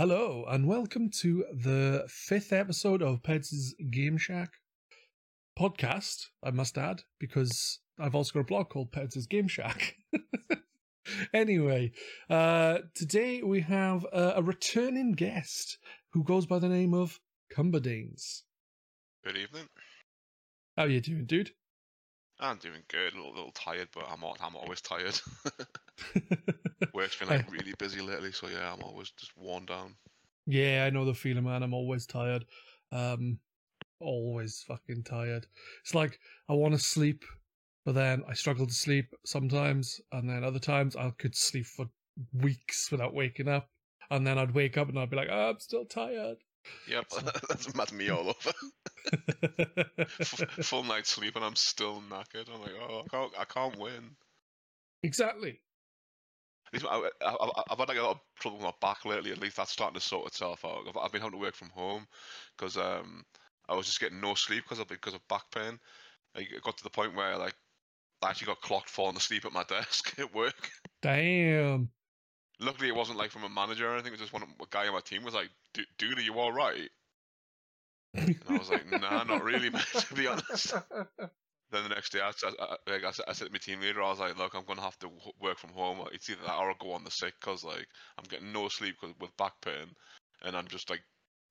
Hello, and welcome to the fifth episode of Pedz' Game Shack podcast, I must add, because I've also got a blog called Pedz' Game Shack. anyway, uh, today we have uh, a returning guest who goes by the name of Cumberdanes. Good evening. How are you doing, dude? I'm doing good. A little, little tired, but I'm I'm always tired. Work's been like really busy lately, so yeah, I'm always just worn down. Yeah, I know the feeling, man. I'm always tired. Um, always fucking tired. It's like I want to sleep, but then I struggle to sleep sometimes, and then other times I could sleep for weeks without waking up, and then I'd wake up and I'd be like, oh, I'm still tired. Yep, that's, that's me all over. Full night sleep and I'm still knackered. I'm like, oh, I can't, I can't win. exactly. At least I, I've had like a lot of trouble with my back lately. At least that's starting to sort itself out. I've, I've been having to work from home because um, I was just getting no sleep because of because of back pain. I it got to the point where like I actually got clocked falling asleep at my desk at work. Damn. Luckily, it wasn't like from a manager or anything. It was just one a guy on my team was like, "Du- "Dude, are you all right?" And I was like, "Nah, not really, mate. To be honest." Then the next day, I, I, I, like, I said- I said to my team leader, I was like, "Look, I'm gonna have to work from home. It's either that or I'll go on the sick because like I'm getting no sleep 'cause- with back pain, and I'm just like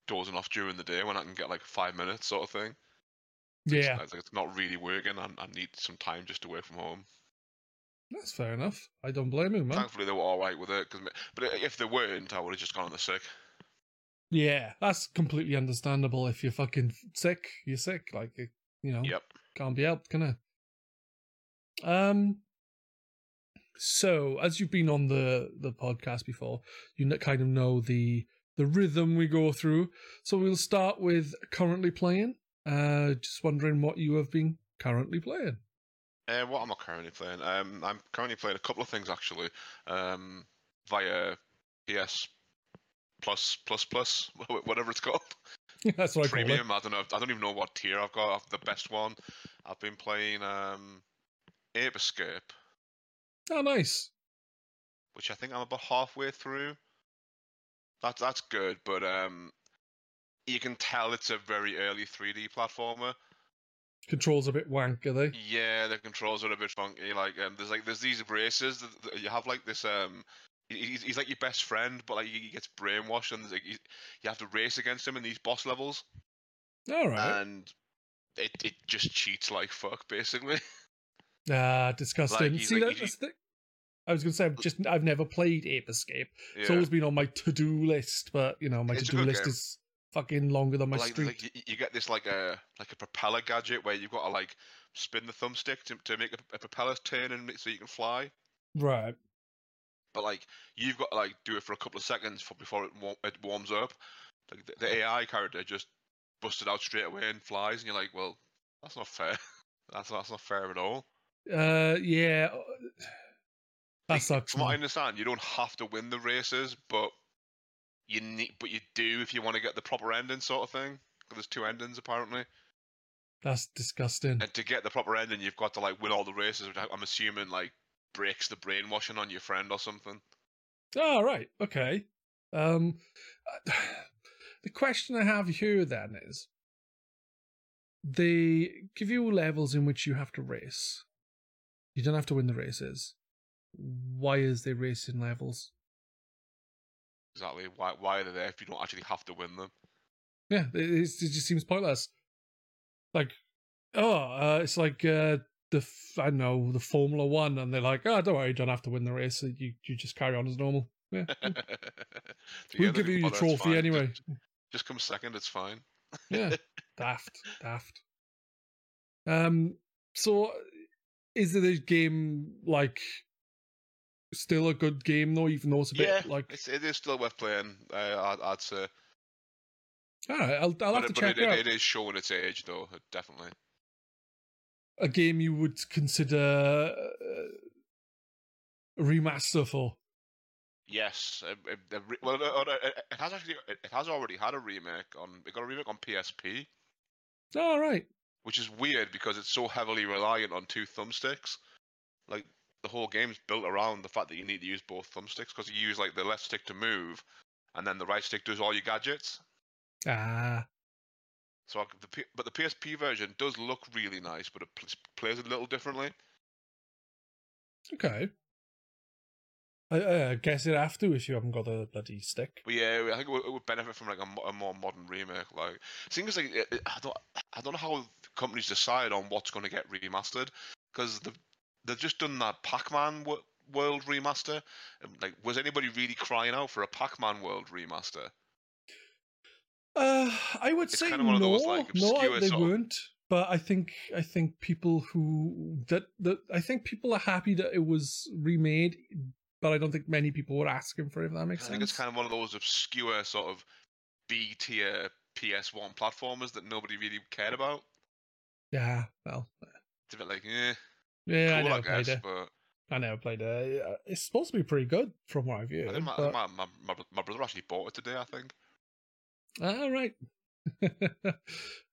dozing off during the day when I can get like five minutes sort of thing. It's- yeah, it's, like, it's not really working. I, I need some time just to work from home. that's fair enough. I don't blame him, man. Thankfully, they were all right with it. Cause, but if they weren't, I would have just gone on the sick. Yeah, that's completely understandable. If you're fucking sick, you're sick. Like, you know, Yep. Can't be helped, can it? Um. So, as you've been on the the podcast before, you kind of know the the rhythm we go through. So we'll start with currently playing. Uh, just wondering what you have been currently playing. Uh, what am I currently playing? Um, I'm currently playing a couple of things actually, um, via PS Plus Plus Plus, whatever it's called. That's what I call it. Premium. I don't know. I don't even know what tier I've got. I've- The best one. I've been playing um, Ape Escape, Oh, nice. which I think I'm about halfway through. That's that's good, but um, you can tell it's a very early 3D platformer. Controls a bit wank, are they? Yeah, the controls are a bit funky. Like, um, there's like there's these races that, that you have like this. Um, he's, he's like your best friend, but like he he gets brainwashed, and like, you you have to race against him in these boss levels, All right. and it it just cheats like fuck, basically. Ah, disgusting. he's See, like- that, that's the. I was going to say, I've just I've never played Ape Escape. It's Yeah. always been on my to-do list, but you know my to-do list game. is fucking longer than my like, street. like you, get this like a like a propeller gadget where you've got to like spin the thumbstick to, to make a, a propeller turn and so you can fly. Right. But like you've got to like do it for a couple of seconds for, before it, it warms up. Like the, the AI character just busted out straight away and flies, and you're like, well, that's not fair. that's not, that's not fair at all. Uh, yeah. That Like, sucks. From what I understand, you don't have to win the races, but you need, but you do if you want to get the proper ending, sort of thing. 'Cause there's two endings apparently. That's disgusting. And to get the proper ending, you've got to like win all the races, which I'm assuming like breaks the brainwashing on your friend or something. All right. Okay. Um, the question I have here then is, they give you levels in which you have to race. You don't have to win the races. Why is they racing levels? Exactly. Why why are they there if you don't actually have to win them? Yeah, it, it just seems pointless. Like, oh, uh, it's like uh, the f- I don't know the Formula One, and they're like, oh, don't worry, you don't have to win the race. You you just carry on as normal. Yeah. we'll give you your trophy anyway. Just, come second, it's fine. Yeah, daft, daft. Um, so is it a game like still a good game though, even though it's a bit yeah, like? it's, it is still worth playing. Uh, I'd, I'd say. All right, I'll I'll have but to check it, it out. it is showing its age, though. uh, Definitely. a game you would consider uh, a remaster for. Yes. uh, uh, the re- well, uh, uh, it it has actually. It it has already had a remake on. It got a remake on PSP, All right. which is weird because it's so heavily reliant on two thumbsticks. Like the whole game's built around the fact that you need to use both thumbsticks because you use like the left stick to move and then the right stick does all your gadgets. Ah, So the P- but the PSP version does look really nice, but it pl- plays a little differently. okay. I, I guess it have to if you haven't got a bloody stick. But yeah, I think it would, it would benefit from like a, a more modern remake. Like, it seems like it, I don't, I don't know how companies decide on what's going to get remastered because they've they've just done that Pac-Man wo- World remaster. Like, was anybody really crying out for a Pac-Man World remaster? Uh, I would It's say kinda one of no, those, like, no, they weren't. But I think I think people who that that I think people are happy that it was remade, but I don't think many people were asking for it. If that makes sense. I think it's kind of one of those obscure sort of B tier PS1 platformers that nobody really cared about. yeah. Well, It's a bit like, eh, yeah, I cool, I, never played guess, it. but I never played it. Uh, It's supposed to be pretty good from what I've heard. my, I but- my, my, my, brother actually bought it today. I think. All right.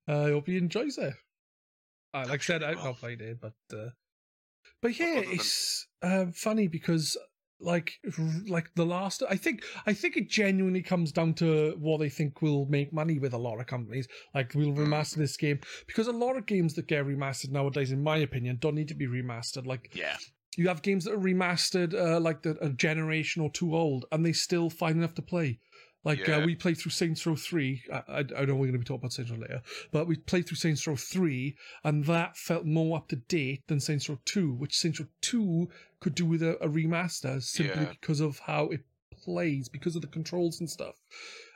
I hope he enjoys it. Uh, like I said, I've not played it, but uh, but yeah, it's um, funny because like like the last, I think I think it genuinely comes down to what they think will make money with a lot of companies. Like we'll Mm. remaster this game because a lot of games that get remastered nowadays, in my opinion, don't need to be remastered. Like Yeah. you have games that are remastered, uh, like the, a generation or two old, and they still fine enough to play. Like uh, we played through Saints Row three. I, I, I know we're going to be talking about Saints Row later, but we played through Saints Row three, and that felt more up to date than Saints Row two, which Saints Row two could do with a, a remaster simply Yeah. because of how it plays, because of the controls and stuff.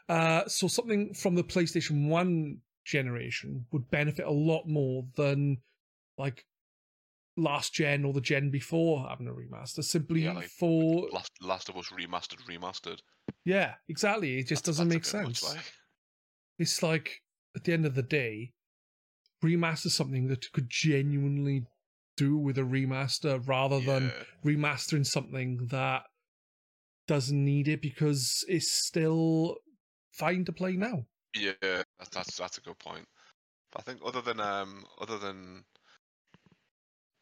Uh, so something from the PlayStation one generation would benefit a lot more than like last gen or the gen before having a remaster simply Yeah, like for Last Last of Us remastered, remastered. yeah exactly it just That's- doesn't that's make a bit much, sense like. it's like at the end of the day remaster something that could genuinely do with a remaster rather than remastering something that doesn't need it because it's still fine to play now Yeah, that's that's that's a good point. I think other than um other than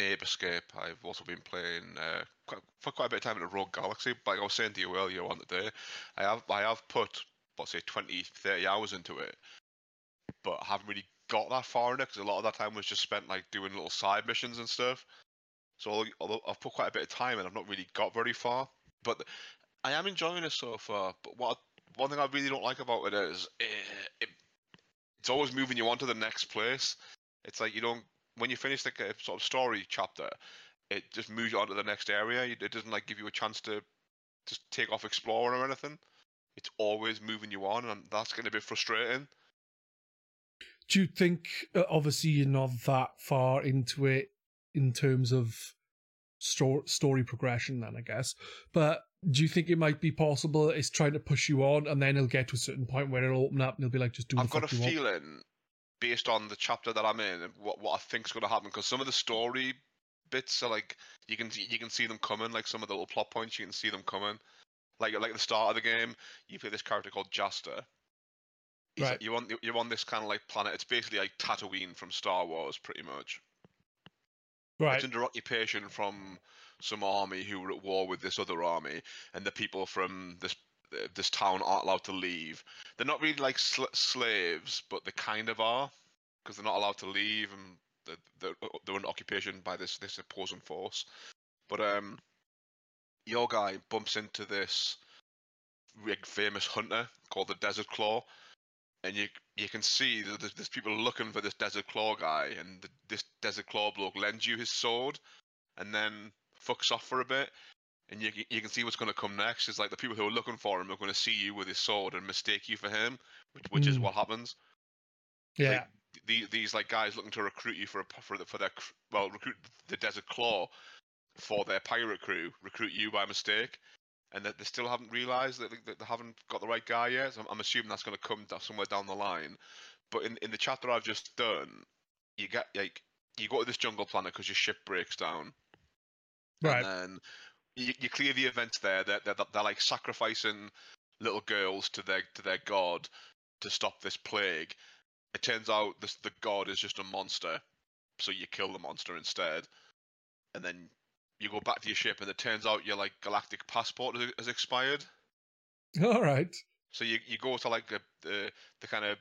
Ape Escape, I've also been playing uh, quite, for quite a bit of time in the Rogue Galaxy. But like I was saying to you earlier on today, I have I have put what say 20, 30 hours into it, but I haven't really got that far in it because a lot of that time was just spent like doing little side missions and stuff. So although- I've put quite a bit of time in, I've not really got very far. But I am enjoying it so far. But what one thing I really don't like about it is eh, it, it's always moving you on to the next place. It's like you don't when you finish the sort of story chapter, it just moves you on to the next area. It it doesn't like give you a chance to just take off exploring or anything. It's always moving you on, and that's getting a bit frustrating. Do you think uh, obviously you're not that far into it in terms of story story progression then i guess but do you think it might be possible it's trying to push you on and then it'll get to a certain point where it'll open up and it'll be like just do I've got a you want? feeling, based on the chapter that I'm in, what what I think's going to happen, because some of the story bits are like you can see, you can see them coming, like some of the little plot points you can see them coming. Like like at the start of the game, you play this character called Jaster. He's Right. like- you're on you're on this kind of like planet. It's basically like Tatooine from Star Wars, pretty much. right It's under occupation from some army who were at war with this other army, and the people from this this town aren't allowed to leave. They're not really like sl- slaves, but they kind of are because they're not allowed to leave, and they're, they're, they're under occupation by this this opposing force. But um, your guy bumps into this famous hunter called the Desert Claw, and you you can see that there's, there's people looking for this Desert Claw guy, and the, this Desert Claw bloke lends you his sword, and then fucks off for a bit, and you you can see what's going to come next. It's like the people who are looking for him are going to see you with his sword and mistake you for him, which, which is Mm. what happens. yeah These these like guys looking to recruit you for a, for the, for their well recruit the Desert Claw for their pirate crew, recruit you by mistake. And that they still haven't realised that, they- that they haven't got the right guy yet. So I'm, I'm assuming that's going to come somewhere down the line. But in in the chapter I've just done, you get like you go to this jungle planet because your ship breaks down, right and then you, you clear the events there. They're, they're, they're like sacrificing little girls to their to their god to stop this plague. It turns out this the god is just a monster, so you kill the monster instead, and then you go back to your ship, and it turns out your like galactic passport has, expired. all right So you, you go to like the the, the kind of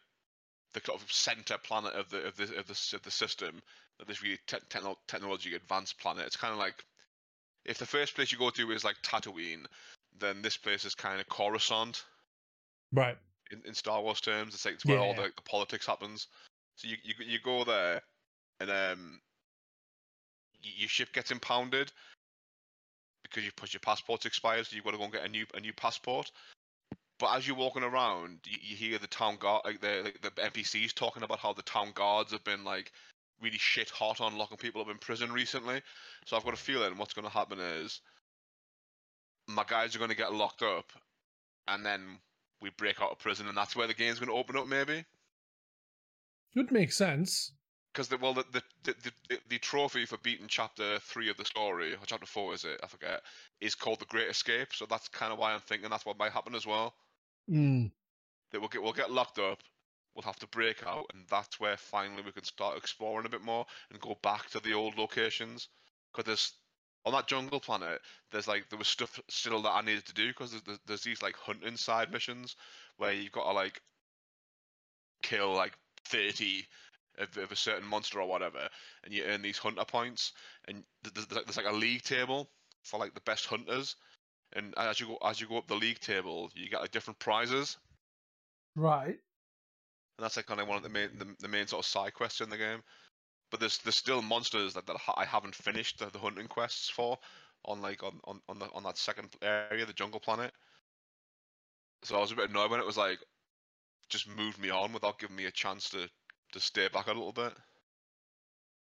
the kind of center planet of the of the of the, of the system, of this really te- techno- technology advanced planet. It's kind of like if the first place you go to is like Tatooine, then this place is kind of Coruscant Right. in, in Star Wars terms. It's like it's where all Yeah. the, the politics happens. So you, you you go there, and um, your ship gets impounded because you put your passport's expired, so you've got to go and get a new a new passport. But as you're walking around, you, you hear the town guard, like the like the NPCs talking about how the town guards have been like really shit hot on locking people up in prison recently. So I've got a feeling what's going to happen is my guys are going to get locked up, and then we break out of prison, and that's where the game's going to open up, maybe. Would make sense. Because the well, the the, the the the trophy for beating chapter three of the story, or chapter four is it? I forget. Is called the Great Escape. So that's kind of why I'm thinking that's what might happen as well. Mm. That we'll get we'll get locked up. We'll have to break out, and that's where finally we can start exploring a bit more and go back to the old locations. Because there's on that jungle planet, there's like there was stuff still that I needed to do because there's, there's, there's these like hunting side missions where you've got to like kill like 30 of, of a certain monster or whatever, and you earn these hunter points. And there's, there's like- there's like a league table for like the best hunters, and as you go as you go up the league table, you get like different prizes, Right. and that's like kind of one of the main the, the main sort of side quests in the game. But there's there's still monsters that, that I haven't finished the, the hunting quests for on like on, on, on the on that second area, the jungle planet. So I was a bit annoyed when it was like just moved me on without giving me a chance to to stay back a little bit.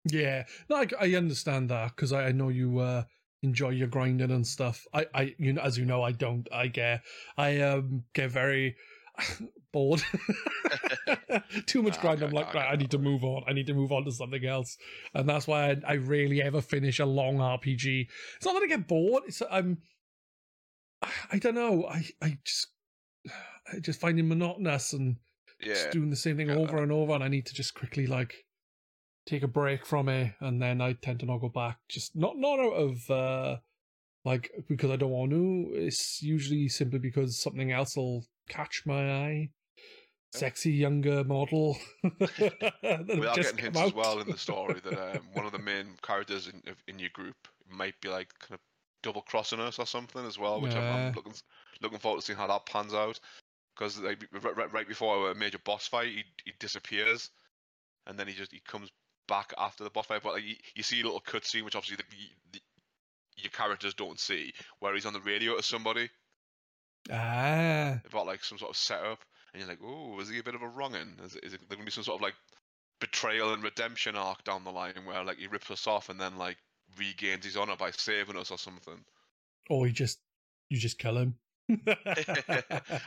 Yeah. No, I, I understand that because I, I know you uh, enjoy your grinding and stuff. I, I, you know, as you know, I don't. I get, I um get very bored. Too much Nah, I grind. I'm like, I right, I need to move on. I need to move on to something else, and that's why I, I rarely ever finish a long RPG. It's not that I get bored. It's I'm, I don't know. I, I just, I just find it monotonous and Yeah, just doing the same thing over and over, and I need to just quickly like take a break from it, and then I tend to not go back. Just not not out of uh like because I don't want to. It's usually simply because something else will catch my eye. Sexy younger model. are getting hints as well in the story that um, one of the main characters in in your group might be like kind of double crossing us or something as well, which I'm, I'm looking looking forward to seeing how that pans out. Because like right, right, before a major boss fight, he, he disappears, and then he just he comes back after the boss fight. But like, you, you see a little cutscene, which obviously the, the, your characters don't see, where he's on the radio to somebody Ah, about like some sort of setup, and you're like, oh, is he a bit of a wrongin? Is, is it there gonna be some sort of like betrayal and redemption arc down the line where like he rips us off and then like regains his honor by saving us or something? or you just you just kill him.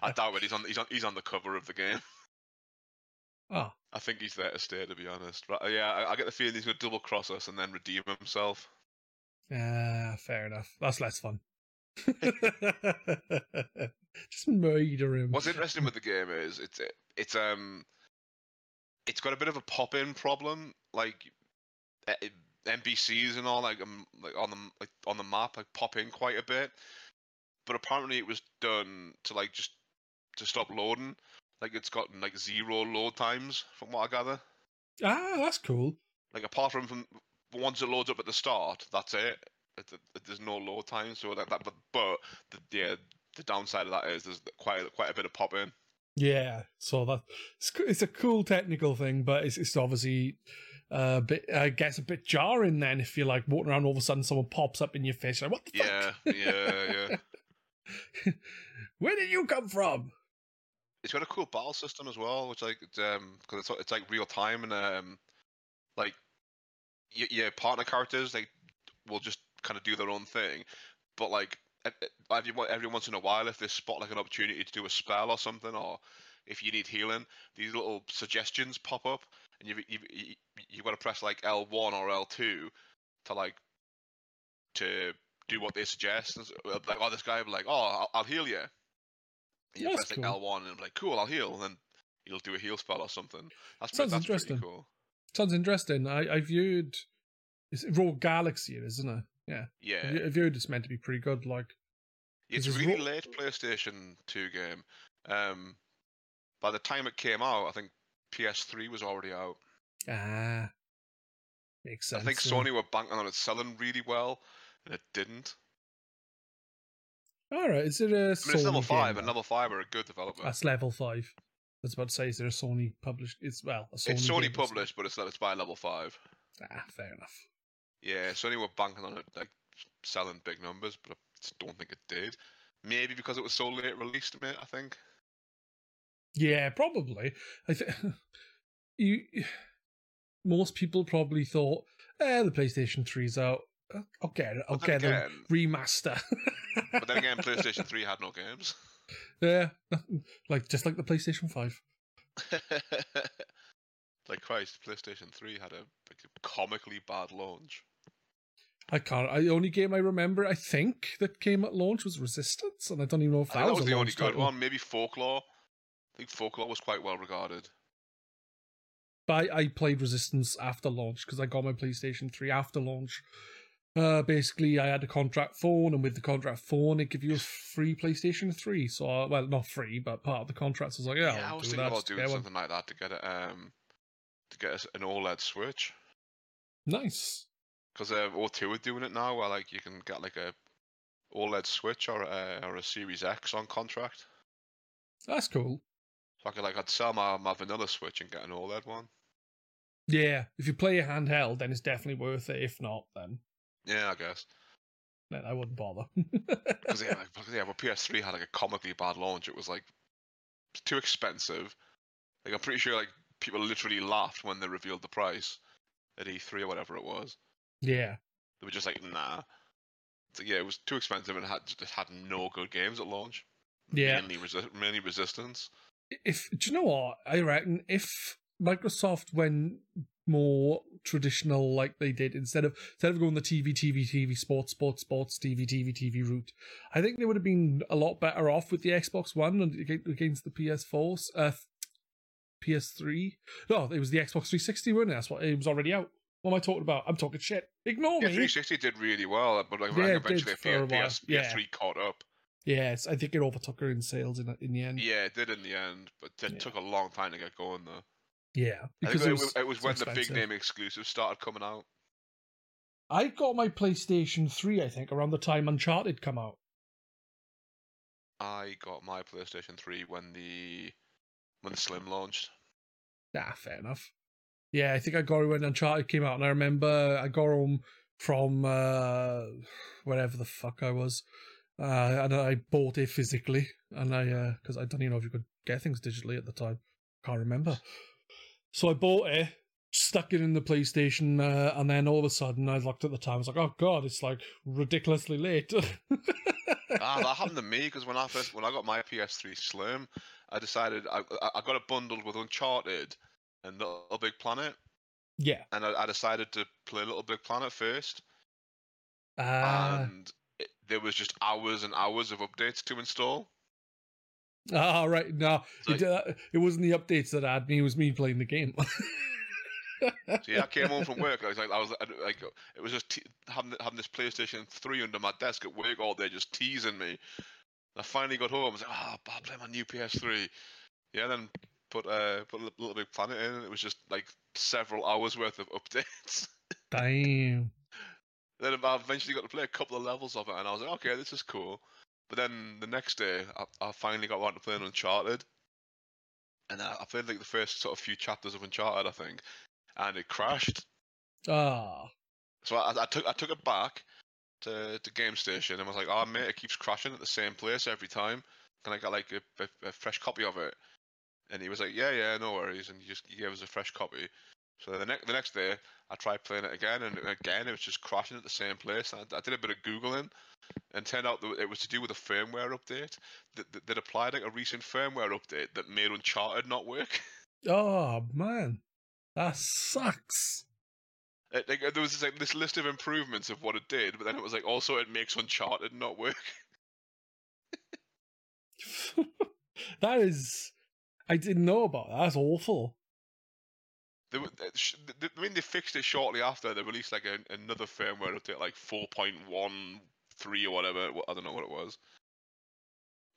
I doubt it. He's on he's on he's on the cover of the game. Ah, I think he's there to stay, to be honest. Right, yeah, I, I get the feeling he's gonna double cross us and then redeem himself. ah, fair enough. That's less fun. just murder him. What's interesting with the game is it's it's um it's got a bit of a pop in problem, like eh, eh, NPCs and all like um like on the like on the map like pop in quite a bit, but apparently it was done to like just to stop loading. Like it's gotten like zero load times from what I gather. Ah, that's cool. Like apart from from once it loads up at the start, that's it. It- it- There's no load time, so that, that but but the, yeah the downside of that is there's quite a- quite a bit of pop in. Yeah, so that it's, it's a cool technical thing, but it's, it's obviously uh, a bit. I guess a bit jarring then if you're like walking around, all of a sudden someone pops up in your face. Like, what the Yeah, fuck? Yeah, yeah, yeah. Where did you come from? It's got a cool battle system as well, which like um because it's it's like real time and um like your, your partner characters they will just kind of do their own thing, but like every every once in a while if they spot like an opportunity to do a spell or something or if you need healing, these little suggestions pop up and you've you've you- you've got to press like L one or L two to like to do what they suggest. Like oh this guy will be like oh I'll, I'll heal you. And you That's press like cool. L one and be like cool I'll heal and then he'll do a heal spell or something. That's Sounds that's interesting. pretty cool. Sounds interesting. I I viewed it's Rogue Galaxy, isn't it? Yeah, Yeah, I viewed it's meant to be pretty good. Like, it's is really ro- late PlayStation Two game. Um, by the time it came out, I think PS3 was already out. Ah, makes sense. I think. Sony were banking on it selling really well, and it didn't. All right, is it a I mean, it's level five, and level five are a good developer. That's level five. I was about to say, is there a Sony published? It's well, a Sony it's Sony published, but it's it's by level five. Ah, fair enough. Yeah, Sony were banking on it like selling big numbers, but I just don't think it did. Maybe because it was so late released, mate. I think. Yeah, probably. I think you. Most people probably thought, "Eh, the PlayStation 3's out. I'll- I'll get it. I'll get a again- remaster." But then again, PlayStation Three had no games. yeah, like just like the PlayStation 5. like Christ, PlayStation Three had a, like, a comically bad launch. I can't. I, the only game I remember, I think, that came at launch was Resistance, and I don't even know if that, that was, was the only good title. one. Maybe Folklore. I think Folklore was quite well regarded. But I, I played Resistance after launch because I got my PlayStation 3 after launch. Uh, basically, I had a contract phone, and with the contract phone, it give you a free PlayStation 3. So, uh, well, not free, but part of the contract. So I was like, yeah, Yeah, I I'll was do thinking that. about doing get one. something like that to get it, um, to get an OLED Switch. Nice. Because uh, O2 are doing it now, where like you can get like a OLED Switch or a, or a Series X on contract. That's cool. So I could like I'd sell my, my vanilla Switch and get an OLED one. Yeah, if you play a handheld, then it's definitely worth it. If not, then Yeah, I guess. then I wouldn't bother. Because yeah, like, yeah, but PS3 had like a comically bad launch. It was like too expensive. Like I'm pretty sure like people literally laughed when they revealed the price at E3 or whatever it was. yeah, They were just like, nah. So yeah, it was too expensive and had just had no good games at launch. yeah. Mainly, resi- mainly resistance. if do you know what I reckon if Microsoft went more traditional like they did instead of instead of going the TV TV TV sports sports sports TV TV TV route, I think they would have been a lot better off with the Xbox One and against the PS4, uh, PS3. No, it was the Xbox 360, wasn't it? That's what it was already out. What am I talking about? I'm talking shit. Ignore Yeah, me. 360 did really well, but like Yeah, eventually did for a while, PS, yeah. PS3 caught up. Yes, I think it overtook her in sales in in the end. Yeah, it did in the end, but it Yeah. took a long time to get going though. Yeah, because it was, it was when the big name exclusives started coming out. I got my PlayStation 3, I think, around the time Uncharted come out. I got my PlayStation 3 when the when the Slim launched. Nah, fair enough. Yeah, I think I got it when Uncharted came out, and I remember I got home from uh, wherever the fuck I was, uh, and I bought it physically, and I because I don't even know if you could get things digitally at the time. Can't remember. So I bought it, stuck it in the PlayStation, uh, and then all of a sudden I looked at the time. I was like, "Oh God, it's like ridiculously late." ah, that happened to me because when I first when I got my PS3 Slim, I decided I I- got it bundled with Uncharted and Little Big Planet, yeah. and I, I decided to play Little Big Planet first, Uh, and it, there was just hours and hours of updates to install. Ah, right. No, It's it, uh, it wasn't the updates that had me. It was me playing the game. So yeah, I came home from work. I was like, I was like, it was just te- having having this PlayStation Three under my desk at work all day, just teasing me. I finally got home. I was like, oh, I'll play my new PS3. Yeah, then put uh put a Little Big Planet in, and it was just like several hours worth of updates. Damn. then I eventually got to play a couple of levels of it, and I was like, okay, this is cool. But then the next day, I, I finally got around to playing Uncharted, and I, I played like the first sort of few chapters of Uncharted, I think, and it crashed. Ah. So I, I took I took it back to to Game Station and was like, "Oh mate, it keeps crashing at the same place every time. Can I get like a, a, a fresh copy of it?" And he was like, "Yeah, yeah, no worries." And he just he gave us a fresh copy. So the next the next day, I tried playing it again, and again it was just crashing at the same place. I, I did a bit of googling, and turned out that it was to do with a firmware update that, that that applied like a recent firmware update that made Uncharted not work. Oh, man. That sucks. It, like, there was this, like, this list of improvements of what it did, but then it was like also it makes Uncharted not work. that is. I didn't know about that. That's awful. They, uh, I mean, they fixed it shortly after. They released like a, another firmware update, like four point one three or whatever. I don't know what it was.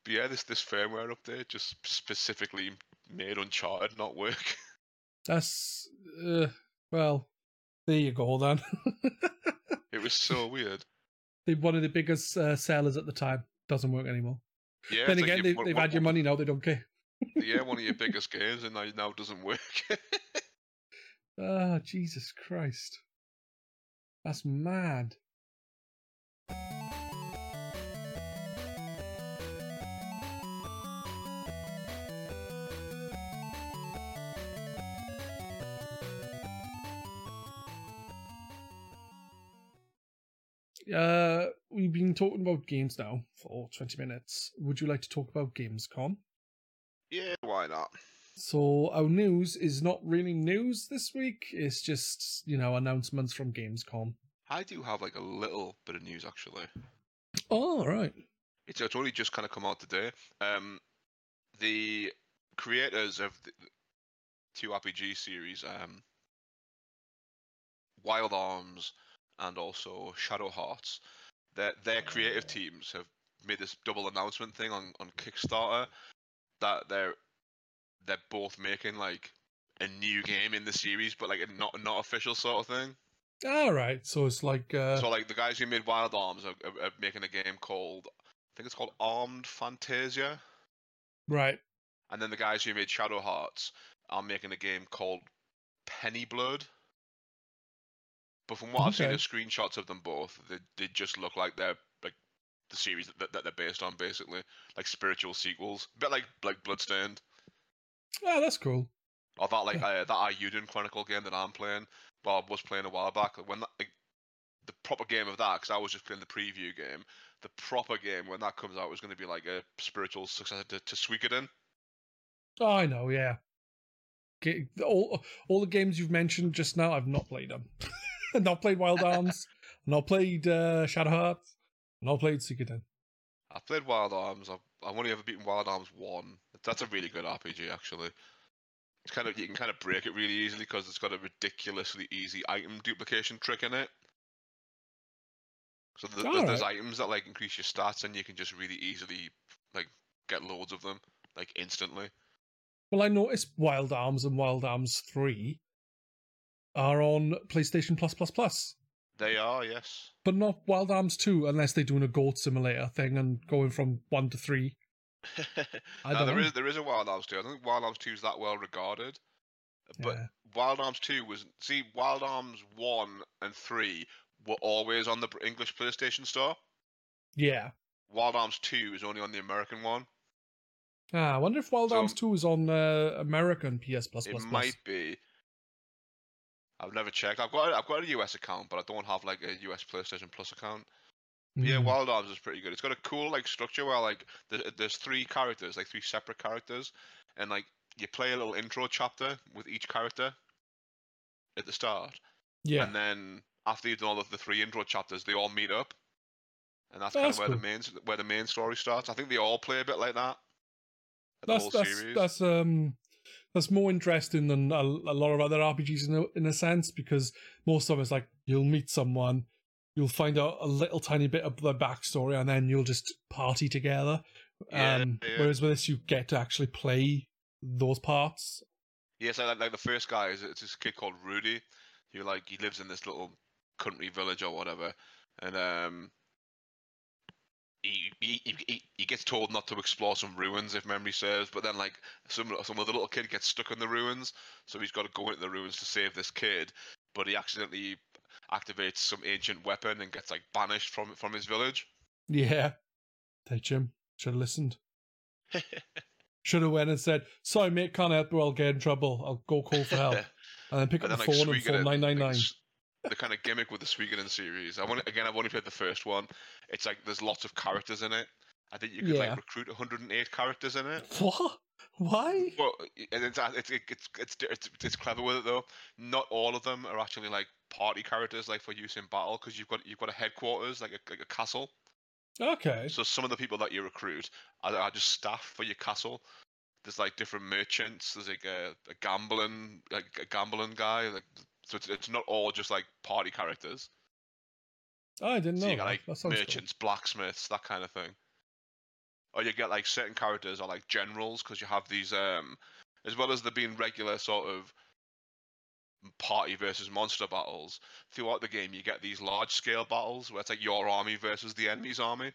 but yeah, this this firmware update just specifically made Uncharted not work. That's uh, well, there you go then. it was so weird. They one of the biggest uh, sellers at the time doesn't work anymore. Yeah. then it's like again, they, one- had your money now; they don't care. Yeah, one of your biggest games, and now now doesn't work. Ah, Jesus Christ, that's mad. Uh, we've been talking about games now for 20 minutes. Would you like to talk about Gamescom? yeah, why not? So our news is not really news this week. It's just, you know, announcements from Gamescom. I do have like a little bit of news actually. Oh, right. It's, it's only just kind of come out today. Um, the creators of the the two RPG series, um, Wild Arms and also Shadow Hearts, their their creative teams have made this double announcement thing on, on Kickstarter that they're they're both making like a new game in the series, but like a not not official sort of thing. All right. So it's like, uh, So like the guys who made Wild Arms are, are, are making a game called I think it's called Armed Fantasia. right. And then the guys who made Shadow Hearts are making a game called Penny Blood. But from what I've seen Okay. of screenshots of them both, they, they just look like they're like the series that, that they're based on, basically, like spiritual sequels, a bit like like Bloodstained, Oh, that's cool. or that like uh, that Eiyuden Chronicle game that I'm playing. Well, I was playing a while back when that, like, the proper game of that, because I was just playing the preview game. The proper game when that comes out is going to be like a spiritual successor to, to Suikoden. Oh, I know. Yeah. All all the games you've mentioned just now, I've not played them. not played Wild Arms. not played uh, Shadow Hearts. Not played Suikoden. I played Wild Arms. I've, I've only ever beaten Wild Arms one that's a really good RPG actually. It's kind of you can kind of break it really easily because it's got a ridiculously easy item duplication trick in it. So the, the, there's items that like increase your stats, and you can just really easily like get loads of them like instantly. Well, I noticed Wild Arms and Wild Arms Three are on PlayStation Plus Plus Plus. They are, yes. But not Wild Arms 2, unless they're doing a gold simulator thing and going from 1 to 3. no, don't there know. is there is a Wild Arms two. I don't think Wild Arms two is that well regarded, but Yeah. Wild Arms 2 was see Wild Arms 1 and 3 were always on the English PlayStation Store. Yeah. Wild Arms 2 is only on the American one. Ah, I wonder if Wild So- Arms Two is on uh, American PS Plus it might be. I've never checked. I've got a, I've got a US account, but I don't have like a US PlayStation Plus account. Yeah, Mm. Wild Arms is pretty good. It's got a cool like structure where like there, there's three characters, like three separate characters, and like you play a little intro chapter with each character at the start. yeah. And then after you've done all of the three intro chapters, they all meet up, and that's Oh, kind of where cool. the main where the main story starts. I think they all play a bit like that. That's that's that's um that's more interesting than a, a lot of other RPGs in a, in a sense because most of it's like you'll meet someone, you'll find out a little tiny bit of their backstory, and then you'll just party together. Yeah, um, yeah. Whereas with this, you get to actually play those parts. Yes, like, like the first guy is it's this kid called Rudy, who like he lives in this little country village or whatever, and um. He, he, he- he, he gets told not to explore some ruins if memory serves, but then like some some other little kid gets stuck in the ruins, so he's got to go into the ruins to save this kid, but he accidentally activates some ancient weapon and gets like banished from from his village. Yeah, hey Jim, should have listened. Should have went and said, "Sorry, mate, can't help you. I'll get in trouble. I'll go call for help." and then pick And up then the like phone and phone nine nine like, the kind of gimmick with the Suikoden series. I want again. I've only played the first one. It's like there's lots of characters in it. I think you could Yeah. like recruit 108 characters in it. What? Why? Well, and it's it's it's it's it's, it's clever with it though. Not all of them are actually like party characters, like for use in battle, because you've got you've got a headquarters, like a, like a castle. Okay. So some of the people that you recruit are, are just staff for your castle. There's like different merchants. There's like a, a gambling like a gambling guy. Like so, it's, it's not all just like party characters. Oh, I didn't So know. you got like sounds cool. merchants, blacksmiths, that kind of thing. Or you get like certain characters are like generals because you have these um as well as there being regular sort of party versus monster battles throughout the game you get these large scale battles where it's like your army versus the enemy's army.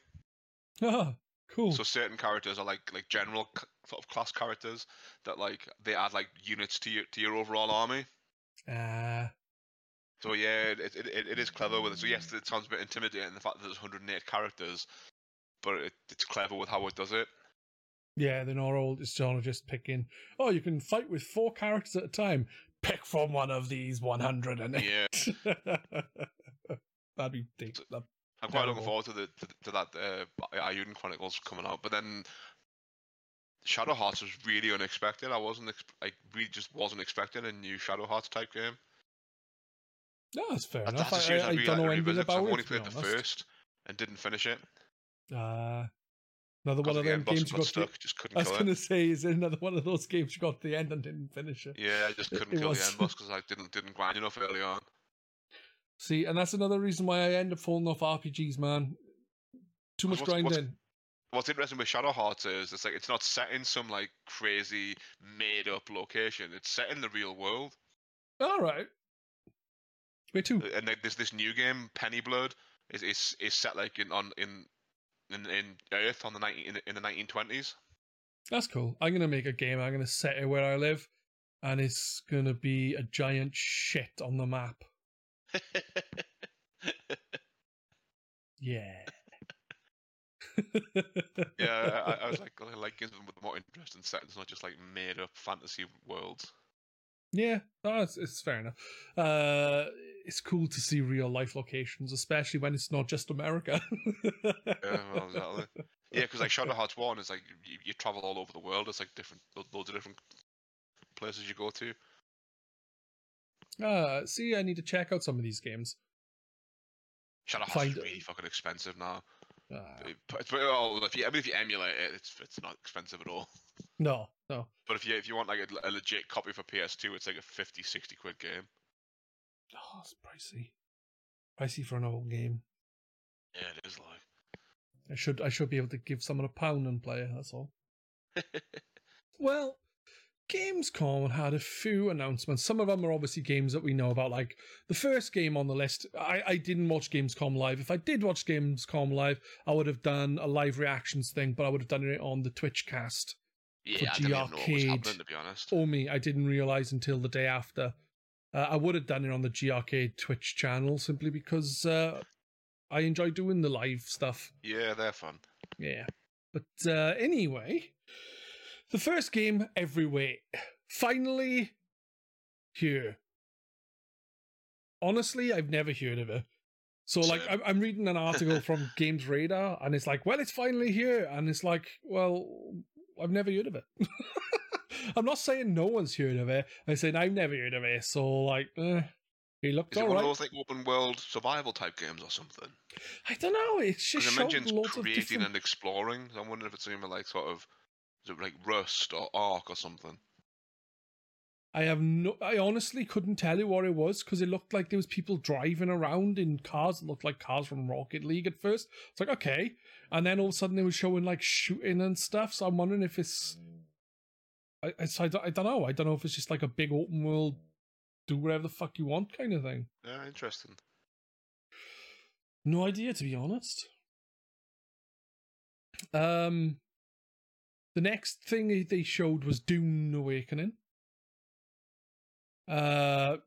Ah, cool. so certain characters are like like general c- sort of class characters that like they add like units to your to your overall army. Ah, so yeah it, it, it, it is clever with it. So yes it sounds a bit intimidating the fact that there's 108 characters but it, it's clever with how it does it yeah, they're not all it's not just picking. Oh, you can fight with four characters at a time. Pick from one of these 100 and yeah that'd be deep. That, I'm quite looking forward to the to, to that uh, Eiyuden Chronicles coming out. But then Shadow Hearts was really unexpected. I wasn't ex- I really just wasn't expecting a new Shadow Hearts type game. no, that's fair That- enough. That's I, I, I'd I don't know anything about I've only it. To be played the first and didn't finish it. Uh, another one of the them games you got stuck, just couldn't I was going to say, is it another one of those games you got to the end and didn't finish it? Yeah, I just couldn't it kill was. the end boss because I didn't didn't grind enough early on. See, and that's another reason why I end up falling off RPGs, man. Too much What's- what's- grinding. What's interesting with Shadow Hearts is it's like it's not set in some like crazy made up location. It's set in the real world. All right. Where too. and there's this new game, Penny Blood, is is is set like in on in in, in Earth on the 19, in, the- in the 1920s. That's cool. I'm gonna make a game. I'm gonna set it where I live, and it's gonna be a giant shit on the map. Yeah. yeah, I, I was like, I like games with more interesting settings, not just like made up fantasy worlds. Yeah, no, it's, it's fair enough. Uh, it's cool to see real life locations, especially when it's not just America. Yeah, well, exactly. Yeah, because like Shadow Hearts One is like you, you travel all over the world. It's like different, loads of different places you go to. uh, see, I need to check out some of these games. Shadow Hearts is really fucking expensive now. Uh, It- But, but well, if you, I mean, if you emulate it, it's it's not expensive at all. no, no. But if you if you want like a, a legit copy for PS2, it's like a 50, 60 quid game. Oh, it's pricey. Pricey for an old game. Yeah, it is like. I should I should be able to give someone a pound and play it, that's all. Well, Gamescom had a few announcements. Some of them are obviously games that we know about. Like the first game on the list, I, I didn't watch Gamescom live. If I did watch Gamescom live, I would have done a live reactions thing, but I would have done it on the Twitch cast. Yeah, I G didn't even know what was Arcade. happening to be honest. Or me, I didn't realize until the day after. Uh, I would have done it on the G Arcade Twitch channel simply because uh, I enjoy doing the live stuff. Yeah, they're fun. Yeah. But uh, anyway, the first game everywhere. Finally here. Honestly, I've never heard of it. So, like, I'm, I'm reading an article from Games Radar, and it's like, well, it's finally here. And it's like, well, I've never heard of it. I'm not saying no one's heard of it. I'm saying I've never heard of it. So, like, eh, it looked Is it one of those like open world survival type games or something? I don't know. It's just Because it showed mentions lots of creating different and exploring. So I'm wondering if it's something like sort of is it like Rust or Ark or something. I have no. I honestly couldn't tell you what it was because it looked like there was people driving around in cars that looked like cars from Rocket League at first. It's like okay, and then all of a sudden they were showing like shooting and stuff. So I'm wondering if it's. I I, I, don't, I don't know. I don't know if it's just like a big open world, do whatever the fuck you want kind of thing. Yeah, interesting. No idea to be honest. Um, the next thing they showed was Dune Awakening. Uh,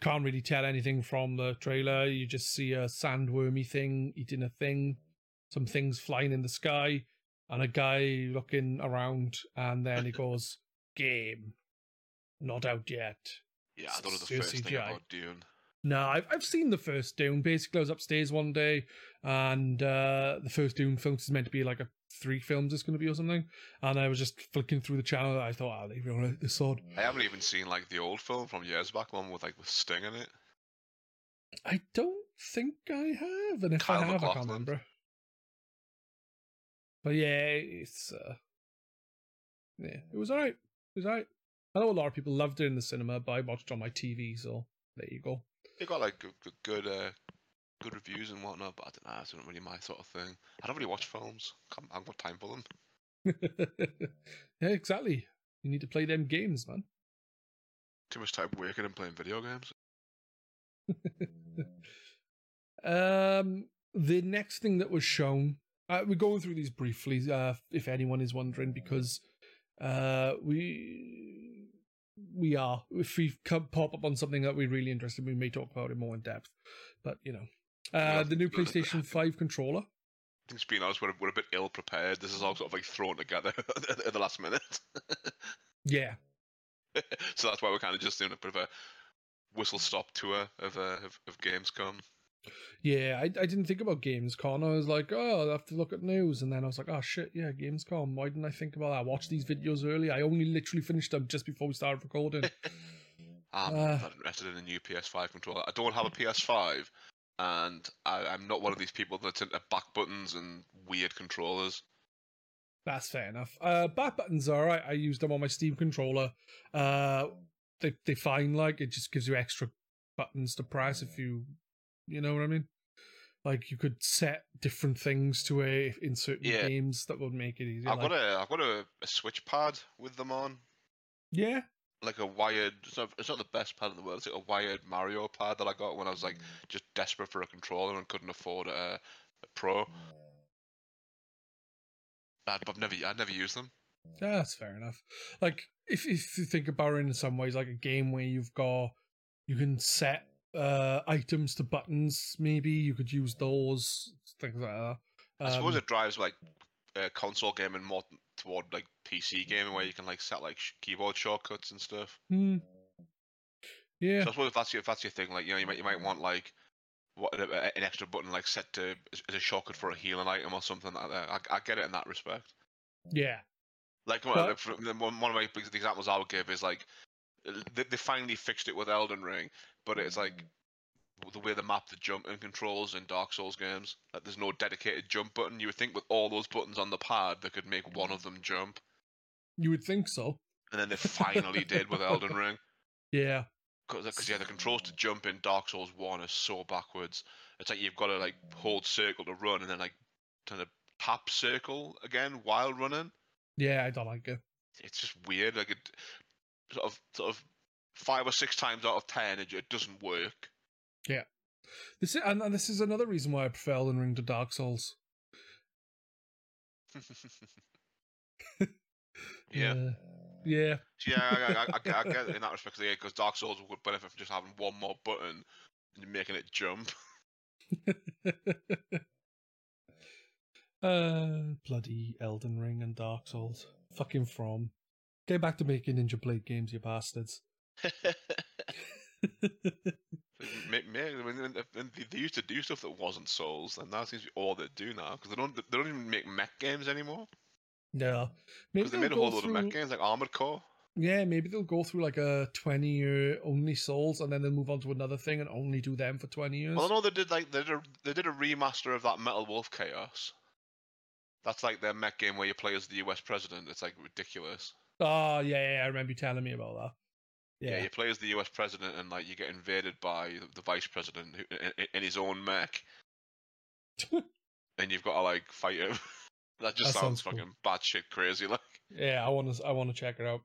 can't really tell anything from the trailer. You just see a sandwormy thing eating a thing, some things flying in the sky, and a guy looking around, and then he goes game, not out yet. Yeah, I don't know the first thing CGI. about Dune. No, I've I've seen the first Dune. Basically, I was upstairs one day, and uh, the first Dune film is meant to be like a three films. It's going to be or something. And I was just flicking through the channel. And I thought, leave they on this sword. I haven't even seen like the old film from years back, one with like with Sting in it. I don't think I have, and if Kyle I have, I can't remember. But yeah, it's uh, yeah, it was alright. Was alright. I know a lot of people loved it in the cinema, but I watched it on my TV, so there you go. It got like good, good, good, uh, good reviews and whatnot, but I don't know. It's not really my sort of thing. I don't really watch films. I haven't got time for them. yeah, exactly. You need to play them games, man. Too much time working and playing video games. um, the next thing that was shown, uh, we're going through these briefly, uh, if anyone is wondering, because uh, we we are. If we come, pop up on something that we're really interested, we may talk about it more in depth. But you know, uh, the new PlayStation Five controller. I think, to be honest, we're, we're a bit ill prepared. This is all sort of like thrown together at the last minute. yeah. so that's why we're kind of just doing a bit of a whistle stop tour of uh, of, of Gamescom. Yeah, I, I didn't think about Gamescom. I was like, oh, I have to look at news, and then I was like, oh shit, yeah, Gamescom. Why didn't I think about that? I watched these videos early. I only literally finished them just before we started recording. I'm uh, not interested in a new PS5 controller. I don't have a PS5, and I, I'm not one of these people that's into back buttons and weird controllers. That's fair enough. Uh, back buttons are alright. I use them on my Steam controller. Uh, they they fine. Like it just gives you extra buttons to press if you, you know what I mean. Like you could set different things to a in certain yeah. games that would make it easier. I've like, got a I've got a, a switch pad with them on. Yeah, like a wired. It's not, it's not the best pad in the world. It's like a wired Mario pad that I got when I was like mm. just desperate for a controller and couldn't afford a, a Pro. I'd, I've never I'd never used them. Yeah, that's fair enough. Like if if you think about it in some ways, like a game where you've got you can set uh items to buttons. Maybe you could use those things like that. Um, I suppose um, it drives like a console gaming more toward like PC gaming where you can like set like sh- keyboard shortcuts and stuff. Hmm. Yeah. So I suppose if that's your if that's your thing, like you know, you might you might want like what an extra button like set to as a shortcut for a healing item or something like that. I, I get it in that respect. Yeah. Like but, one, one of my examples I would give is like they, they finally fixed it with Elden Ring, but it's like mm. the way they map the jump and controls in Dark Souls games. Like there's no dedicated jump button. You would think with all those buttons on the pad, they could make one of them jump. You would think so. And then they finally did with Elden Ring. Yeah. Because yeah, the controls to jump in Dark Souls One are so backwards. It's like you've got to like hold circle to run, and then like kind of tap circle again while running. Yeah, I don't like it. It's just weird. Like it, sort of, sort of five or six times out of ten, it, it doesn't work. Yeah. This is, and, and this is another reason why I prefer Elden Ring to Dark Souls. yeah. Uh, yeah. Yeah, I, I, I, I, get it in that respect, yeah, because Dark Souls would benefit from just having one more button and making it jump. uh, bloody Elden Ring and Dark Souls. Fucking from. Get back to making Ninja Blade games, you bastards. they used to do stuff that wasn't Souls, and that seems to be all they do now because they don't they don't even make mech games anymore. No, because they made a whole load of mech games like Armored Core. Yeah, maybe they'll go through like a twenty year only Souls, and then they'll move on to another thing and only do them for twenty years. Well, I know they did like they did a, they did a remaster of that Metal Wolf Chaos. That's like their mech game where you play as the U.S. president. It's like ridiculous. Oh yeah, yeah, I remember you telling me about that. Yeah. yeah, you play as the U.S. president, and like you get invaded by the vice president who, in, in, his own mech, and you've got to like fight him. that just that sounds, sounds fucking cool. bad shit crazy. Like, yeah, I want to, I want to check it out.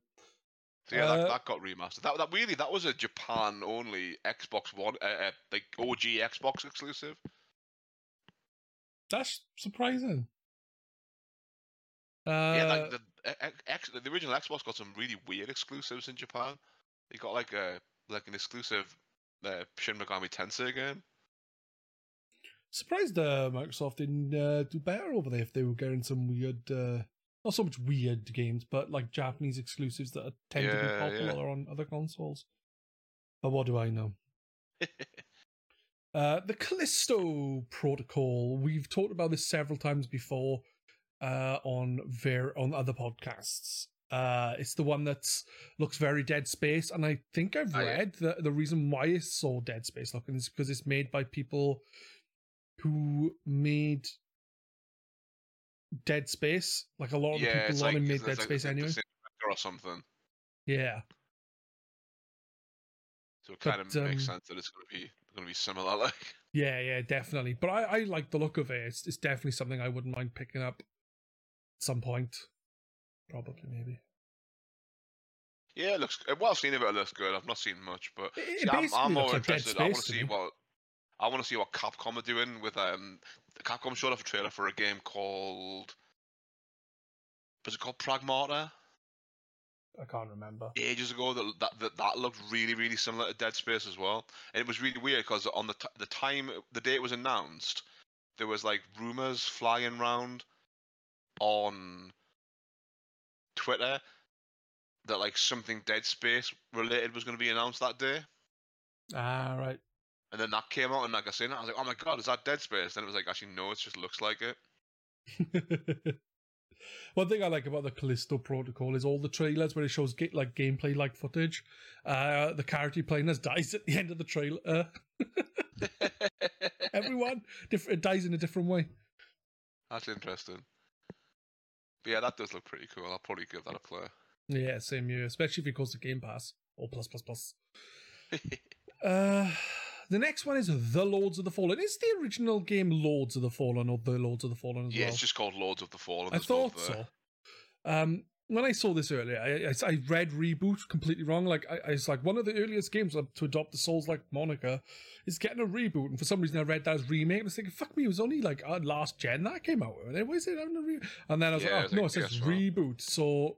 So yeah, uh, that, that got remastered. That that really that was a Japan only Xbox One, uh, uh, like OG Xbox exclusive. That's surprising. Uh, yeah, like the, the, the original Xbox got some really weird exclusives in Japan. He got like a like an exclusive uh, Shin Megami Tensei game. Surprised uh, Microsoft didn't uh, do better over there if they were getting some weird, uh, not so much weird games, but like Japanese exclusives that tend yeah, to be popular yeah. on other consoles. But what do I know? uh, the Callisto Protocol. We've talked about this several times before uh, on ver- on other podcasts. Uh, it's the one that looks very Dead Space, and I think I've read oh, yeah. the the reason why it's so Dead Space looking is because it's made by people who made Dead Space. Like a lot of yeah, the people on like, made Dead like, Space anyway, or something. Yeah. So it kind but, of makes um, sense that it's going to be going to be similar, like. Yeah, yeah, definitely. But I, I like the look of it. It's, it's definitely something I wouldn't mind picking up some point. probably maybe. Yeah, it looks. Well, I've seen a bit of it. It looks good. I've not seen much, but It, see, I'm, I'm more looks like interested. I want to to see me. what I want to see what Capcom are doing with um. Capcom showed off a trailer for a game called. Was it called Pragmata? I can't remember. ages ago that that that, that looked really really similar to Dead Space as well, and it was really weird because on the t- the time the day it was announced, there was like rumors flying around on Twitter that like something Dead Space related was going to be announced that day, Ah, right. and then that came out, and like I seen it, I was like, oh my god, is that Dead Space? Then it was like, actually no, it just looks like it. One thing I like about the Callisto Protocol is all the trailers where it shows like gameplay like footage. Uh, the character you're playing as dies at the end of the trailer. Everyone different dies in a different way. That's interesting. But yeah, that does look pretty cool. I'll probably give that a play. Yeah, same year, especially if it goes to Game Pass or plus plus plus. Uh, the next one is The Lords of the Fallen. Is the original game Lords of the Fallen or The Lords of the Fallen as Yeah, well? it's just called Lords of the Fallen. I no thought the- so. Um, when I saw this earlier, I, I, I read reboot completely wrong. Like I, I was like one of the earliest games to adopt the Souls like moniker is getting a reboot, and for some reason I read that as remake. I was thinking, fuck me, it was only like uh, last gen that came out. Why is it having a re-? And then I was Yeah, like, it's oh, no, like it says PS1. reboot. So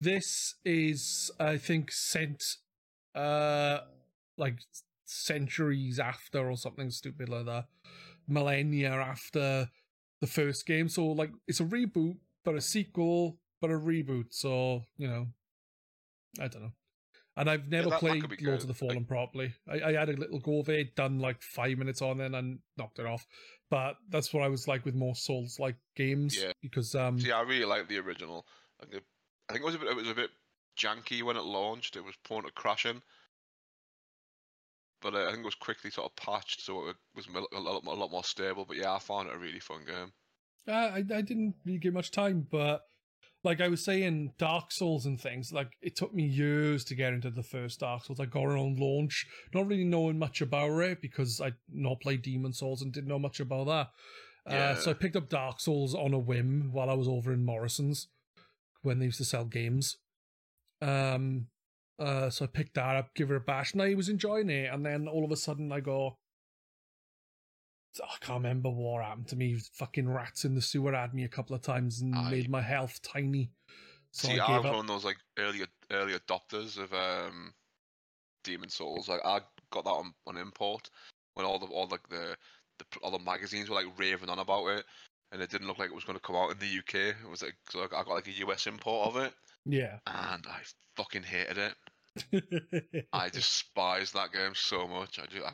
this is, I think, sent uh like centuries after or something stupid like that, millennia after the first game. So like it's a reboot, but a sequel, but a reboot. So you know, I don't know. And I've never that- that played be Lords of the Fallen properly. I, I had a little go of it, done like five minutes on it, and knocked it off. But that's what I was like with more Souls like games Yeah. because um See, I really like the original. I think, it, I think it was a bit, it was a bit janky when it launched. It was prone to crashing, but uh, I think it was quickly sort of patched, so it was a lot, a lot more stable. But yeah, I found it a really fun game. Uh, I I didn't really give much time, but like I was saying, Dark Souls and things, like it took me years to get into the first Dark Souls. I got it on launch, not really knowing much about it because I'd not played Demon Souls and didn't know much about that. Uh, so I picked up Dark Souls on a whim while I was over in Morrison's when they used to sell games. Um, uh, so I picked that up, give it a bash, and I was enjoying it. And then all of a sudden, I go, I can't remember what happened to me. Fucking rats in the sewer had me a couple of times and made my health tiny. So See, I I, was up. one of those like early early adopters of um, Demon Souls. Like I got that on, on import when all the all like the, the all the magazines were like raving on about it, and it didn't look like it was going to come out in the UK. It was like so I got like a US import of it, Yeah. and I fucking hated it. I despised that game so much. I do. I,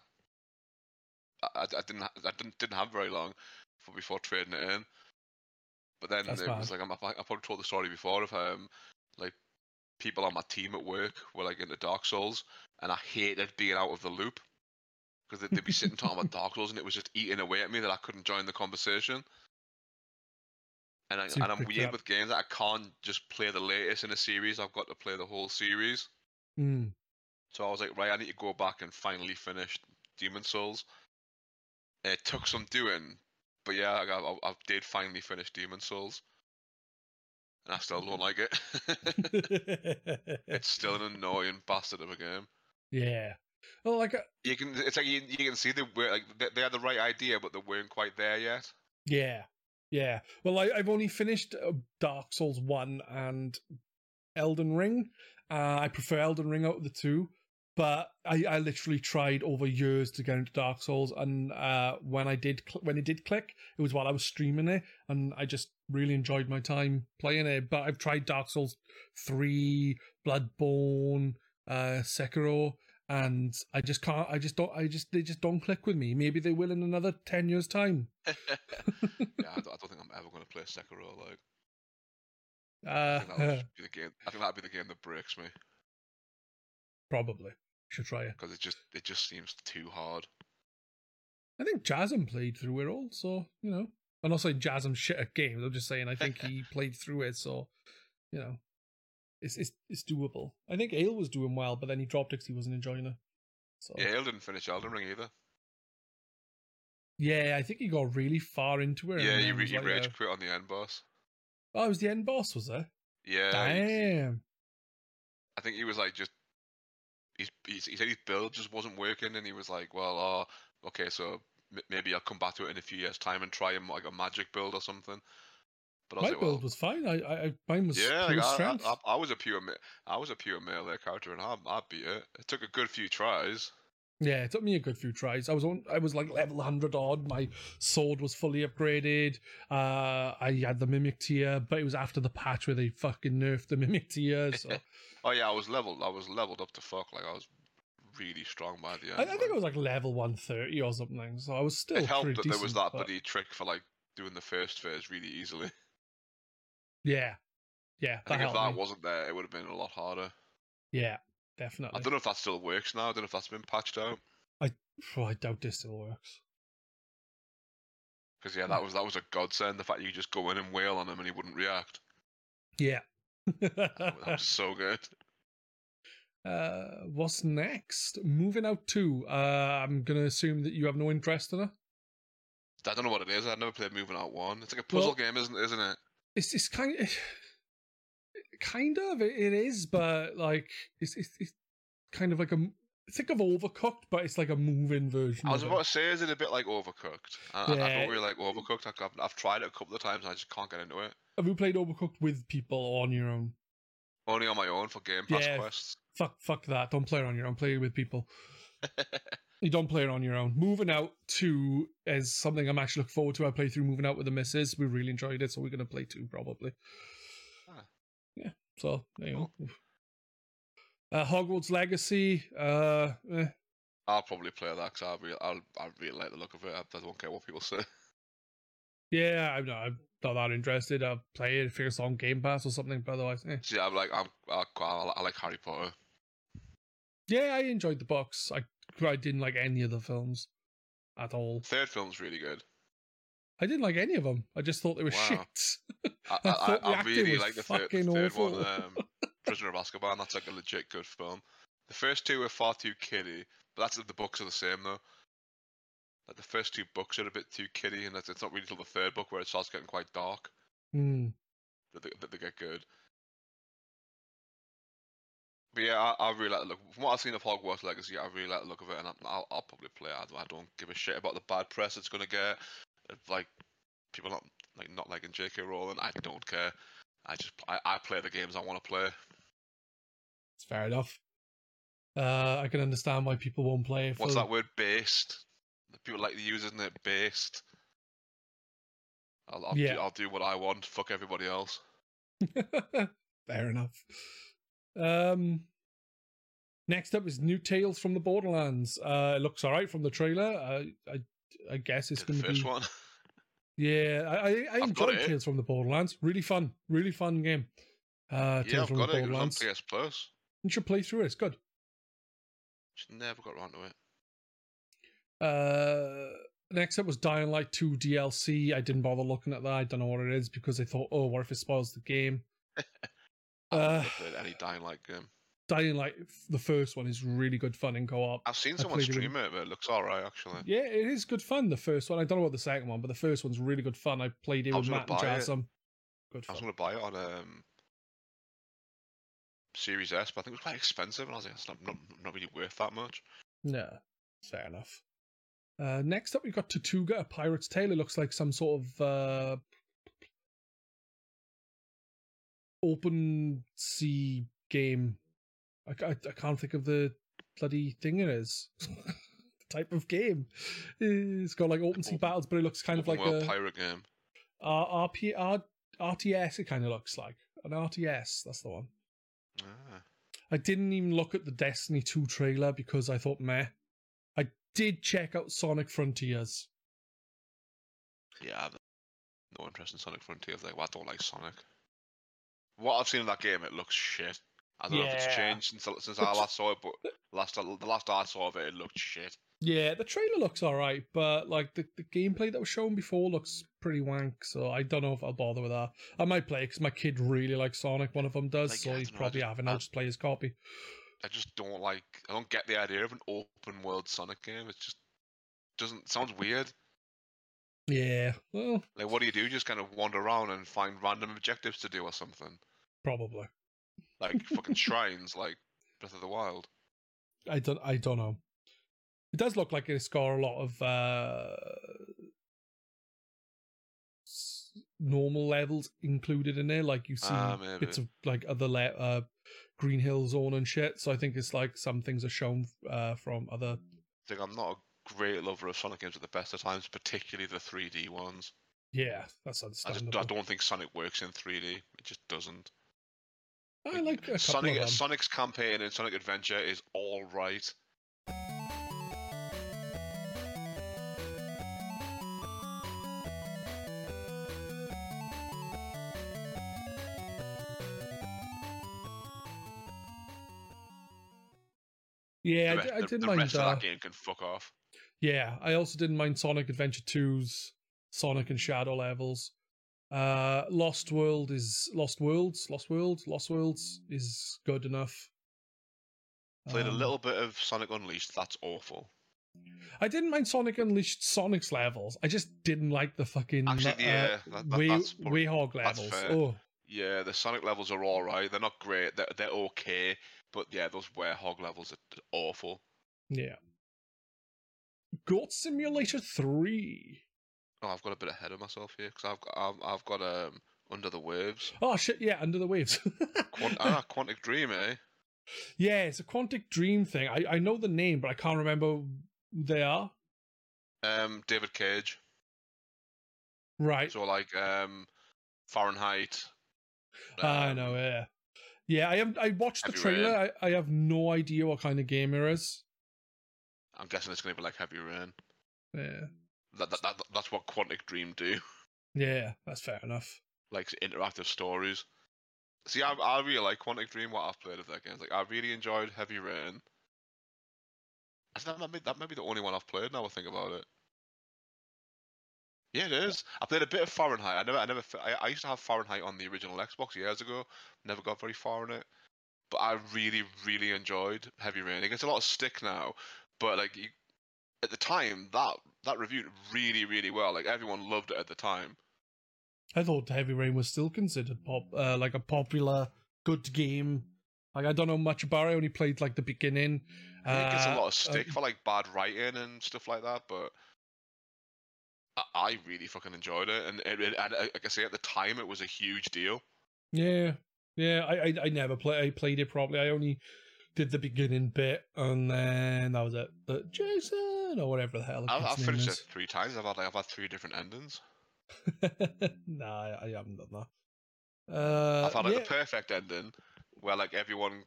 I, I didn't. I didn't didn't have very long for before trading it in. But then That's it was like I'm, I probably told the story before of um like people on my team at work were like into Dark Souls, and I hated being out of the loop because they'd, they'd be sitting talking about Dark Souls, and it was just eating away at me that I couldn't join the conversation. And, I, and I'm weird up. with games that I can't just play the latest in a series. I've got to play the whole series. Mm. So I was like, right, I need to go back and finally finish Demon Souls. It took some doing, but yeah, I, got, I, I did finally finish Demon Souls, and I still don't like it. it's still an annoying bastard of a game. yeah. Well, like, uh, You can, it's like you, you can see they were like they, they had the right idea, but they weren't quite there yet. yeah. Yeah. Well, I, I've only finished uh, Dark Souls 1 and Elden Ring. Uh, I prefer Elden Ring out of the two. But I, I literally tried over years to get into Dark Souls, and uh, when I did, cl- when it did click, it was while I was streaming it, and I just really enjoyed my time playing it. But I've tried Dark Souls three, Bloodborne, uh, Sekiro, and I just can't. I just don't. I just they just don't click with me. Maybe they will in another ten years' time. yeah, I don't, I don't think I'm ever going to play Sekiro. Like, I think that'll Uh, be the game. I think that'll be the game that breaks me probably should try it. because it just it just seems too hard. I think Jasm played through it all, so you know. I'm not saying Jasm's shit at games. I'm just saying I think he played through it, so you know, it's it's it's doable. I think Ale was doing well, but then he dropped it because he wasn't enjoying it. So Yeah, Ale didn't finish Elden Ring either. yeah, I think he got really far into it. Yeah, he, re- was he like, rage uh, quit on the end boss. Oh, it was the end boss, was it? Yeah, Damn. I think he was like just. He's, he's, he said his build just wasn't working, and he was like, "Well, oh, okay, so m- maybe I'll come back to it in a few years' time and try him like a magic build or something." But My like, build well, was fine. I, I, mine was yeah, pure like, I, strength. I, I, was a pure, I was a pure melee character, and I, I beat it. It took a good few tries. Yeah, it took me a good few tries. I was on, I was like level hundred odd. My sword was fully upgraded. Uh, I had the mimic tear, but it was after the patch where they fucking nerfed the mimic tear. So Oh yeah, I was leveled. I was leveled up to fuck. Like I was really strong by the end. I, I think like. I was like level one thirty or something. So I was still it helped that there was that but- bloody trick for like doing the first phase really easily. Yeah, yeah, I think if that me. wasn't there, it would have been a lot harder. yeah, definitely. I don't know if that still works now. I don't know if that's been patched out. Oh, I doubt this still works. Because yeah, that was that was a godsend. The fact you could just go in and wail on him and he wouldn't react. Yeah. That was so good. Uh, what's next? Moving out to. Uh, I'm gonna assume that you have no interest in it. I don't know what it is. I've never played Moving Out One. It's like a puzzle Well- game, isn't isn't it? It's it's kind of kind of it, it is, but like it's, it's it's kind of like a think of Overcooked, but it's like a moving version. I was about it. to say, is it a bit like Overcooked? I, I- I Yeah. don't really like Overcooked. I've, I've- I've tried it a couple of times and I just can't get into it. Have you played Overcooked with people or on your own? Only on my own for Game Pass Yeah. quests. Fuck, fuck that. Don't play it on your own. Play it with people. You don't play it on your own. Moving out two is something I'm actually looking forward to. I played through Moving Out with the missus. We really enjoyed it, so we're gonna play two probably. Ah. Yeah. So there you go. Uh, Hogwarts Legacy. Uh, eh, I'll probably play that because I really, I'll, I really like the look of it. I, I don't care what people say. yeah, I'm not, I'm not that interested. I'll play it if it's on Game Pass or something. But otherwise, eh. See, I'm like, I'm, I, I like Harry Potter. Yeah, I enjoyed the books. I I didn't like any of the films at all. Third film's really good. I didn't like any of them. I just thought they were Wow. shit. I, I I, I, really like the third, the third one, um, Prisoner of Azkaban. That's like a legit good film. The first two were far too kiddie, but that's the books are the same though. Like the first two books are a bit too kiddie, and it's, not really till the third book where it starts getting quite dark Hmm. that they, that they get good. But yeah, I, I really like the look. From what I've seen of Hogwarts Legacy, I really like the look of it, and I, I'll, I'll probably play it. I don't, I don't give a shit about the bad press it's gonna get. If, like people not like not liking J.K. Rowling, I don't care. I just I, I play the games I want to play. It's fair enough. Uh, I can understand why people won't play it. What's that word? Based. People like to use, isn't it? Based. I'll I'll, Yeah. do, I'll do what I want. Fuck everybody else. Fair enough. Um, next up is New Tales from the Borderlands. Uh, it looks alright from the trailer. Uh, I I guess it's going to first be. one. Yeah, I I, I I've got enjoyed it. Tales from the Borderlands. Really fun, really fun game. Uh, yeah, Tales I've from got the it. It was on Borderlands. PS Plus. You should play through it. It's good. Just never got around to it. Uh, next up was Dying Light 2 DLC. I didn't bother looking at that. I don't know what it is because I thought, oh, what if it spoils the game? Uh, played any Dying Light game. Dying Light, the first one, is really good fun in co-op. I've seen someone played it with- stream it, but it looks alright actually. Yeah, it is good fun. The first one, I don't know about the second one, but the first one's really good fun. I played it I with Matt and buy it. Jasm. Good I was going to buy it on um, Series S, but I think it was quite expensive, and I was like, it's not, not, not really worth that much. Yeah, fair enough. Uh, next up, we've got Tortuga, a Pirate's Tale. It looks like some sort of uh, open sea game. I, I, I can't think of the bloody thing it is. the type of game. It's got like open sea battles, but it looks kind of like a pirate game. R- RP, R, RTS. It kind of looks like an RTS. That's the one. Ah. I didn't even look at the Destiny 2 trailer because I thought, meh. I did check out Sonic Frontiers. Yeah, no interest in Sonic Frontiers. Like, well, I don't like Sonic. What I've seen in that game, it looks shit. I don't know if it's changed since since I last saw it, but last the last I saw of it, it looked shit. Yeah, the trailer looks alright, but like the, the gameplay that was shown before looks pretty wank, so I don't know if I'll bother with that. I might play because my kid really likes Sonic, one of them does, Like, so he's probably having. I'll just play his copy. I just don't like. I don't get the idea of an open world Sonic game. It just doesn't sounds weird. Yeah, well, Like, what do you do? Just kind of wander around and find random objectives to do or something. Probably. Like fucking shrines, like Breath of the Wild. I don't. I don't know. It does look like it's got a lot of uh, s- normal levels included in there. Like you see Ah, maybe. bits of like other le- uh, Green Hill Zone and shit. So I think it's like some things are shown uh, from other. I think I'm not a great lover of Sonic games at the best of times, particularly the 3D ones. Yeah, that's I just understandable. I don't think Sonic works in 3D. It just doesn't. I, like a Sonic. Sonic's campaign in Sonic Adventure is all right. yeah, the I, I didn't mind. Uh, that game can fuck off. yeah, I also didn't mind Sonic Adventure 2's Sonic and Shadow levels. Uh, Lost World is Lost Worlds, Lost Worlds, Lost Worlds is good enough. Played a Um, little bit of Sonic Unleashed. That's awful. I didn't mind Sonic Unleashed Sonic's levels. I just didn't like the fucking Actually, uh, yeah, that, that, way, that's probably- Werehog levels. Oh, yeah. The Sonic levels are all right. They're not great. They're they're okay. But yeah, those Werehog levels are awful. yeah. Goat Simulator 3. Oh, I've got a bit ahead of myself here because I've got I've, I've got um Under the Waves. Oh shit, yeah, Under the Waves. Quant- ah, Quantic Dream, eh? yeah, it's a Quantic Dream thing. I, I know the name, but I can't remember who they are. Um, David Cage. Right. So like um, Fahrenheit. I um, know, yeah. Yeah, I have I watched the trailer. I, I have no idea what kind of game it is. I'm guessing it's going to be like Heavy Rain. Yeah. That, that, that that's what Quantic Dream do. Yeah, that's fair enough. like interactive stories. See, I, I really like Quantic Dream. What I've played of their games, like I really enjoyed Heavy Rain. I think that might be that might be the only one I've played. Now I think about it. Yeah, it is. I played a bit of Fahrenheit. I never, I never, I, I used to have Fahrenheit on the original Xbox years ago. Never got very far in it, but I really, really enjoyed Heavy Rain. It gets a lot of stick now, but like you, at the time, that that reviewed really, really well. Like everyone loved it at the time. I thought Heavy Rain was still considered pop, uh, like a popular, good game. Like I don't know much about it. I only played like the beginning. I think it gets a Uh, lot of stick uh, for like bad writing and stuff like that, but I, I really fucking enjoyed it. And, it, it, and uh, like I say, at the time, it was a huge deal. Yeah, yeah. I I, I never play. I played it properly. I only did the beginning bit, and then that was it. But Jason or whatever the hell. I've, I've finished name it three times. I've had like, I've had three different endings. is. nah, I, I haven't done that. Uh, I've had like yeah. the perfect ending where like everyone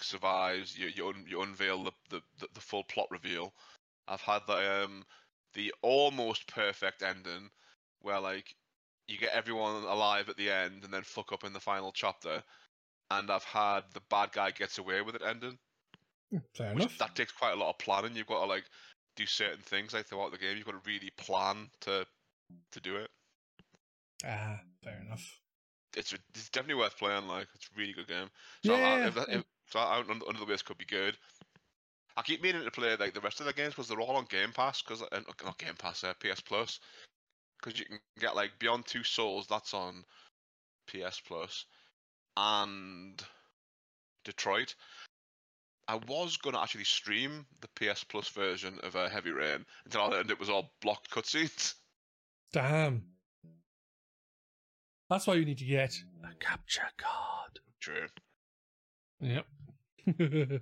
survives. You you, un, you unveil the, the, the, the full plot reveal. I've had the um the almost perfect ending where like you get everyone alive at the end and then fuck up in the final chapter. And I've had the bad guy gets away with it ending, Fair which enough. that takes quite a lot of planning. You've got to like do certain things like throughout the game. You've got to really plan to to do it. Ah, fair enough. it's it's definitely worth playing. Like it's a really good game. So I, Yeah, if, that- if, so I, under, under the waves could be good. I keep meaning to play like the rest of the games because they're all on Game Pass. Because uh, not Game Pass, uh, PS Plus. Because you can get like Beyond Two Souls. That's on PS Plus, and Detroit. I was gonna actually stream the PS Plus version of uh, Heavy Rain until I learned it was all blocked cutscenes. Damn. That's why you need to get a capture card. True, Yep. true.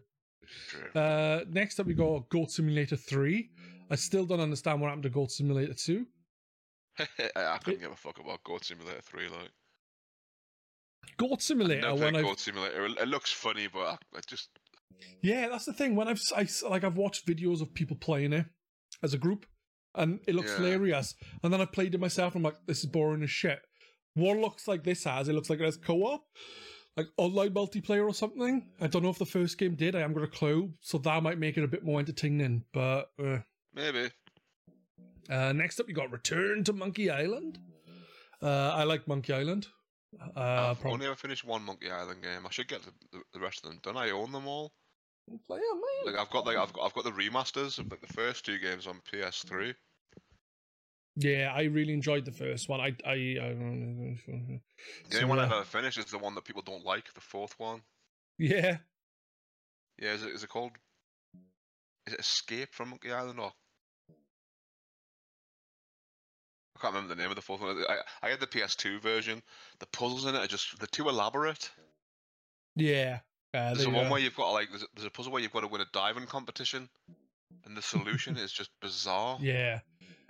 uh, next up, we got Goat Simulator 3. I still don't understand what happened to Goat Simulator 2. I couldn't give a fuck about Goat Simulator 3, like. Goat Simulator, Never when played I've Goat Simulator. It it looks funny, but I, I just Yeah, that's the thing. When I've I, like I've watched videos of people playing it as a group, and it looks Yeah. hilarious. And then I played it myself. And I'm like, this is boring as shit. What looks like this has? It looks like it has co-op, like online multiplayer or something. I don't know if the first game did. I haven't got a clue. So that might make it a bit more entertaining. But uh, maybe. uh, next up, you got Return to Monkey Island. Uh, I like Monkey Island. Uh, I've prob- only ever finished one Monkey Island game. I should get the, the, the rest of them done. I own them all. play man. Like I've got like I've got I've got the remasters of like the first two games on PS3. Yeah, I really enjoyed the first one. I, I, I The So, only one I've ever finished is the one that people don't like, the fourth one. yeah, Yeah, is it is it called? Is it Escape from Monkey Island or? I can't remember the name of the fourth one. I, I had the PS2 version. The puzzles in it are just they're too elaborate. yeah. Uh, There's one uh, where you've got to, like there's a, there's a puzzle where you've got to win a diving competition, and the solution is just bizarre. Yeah.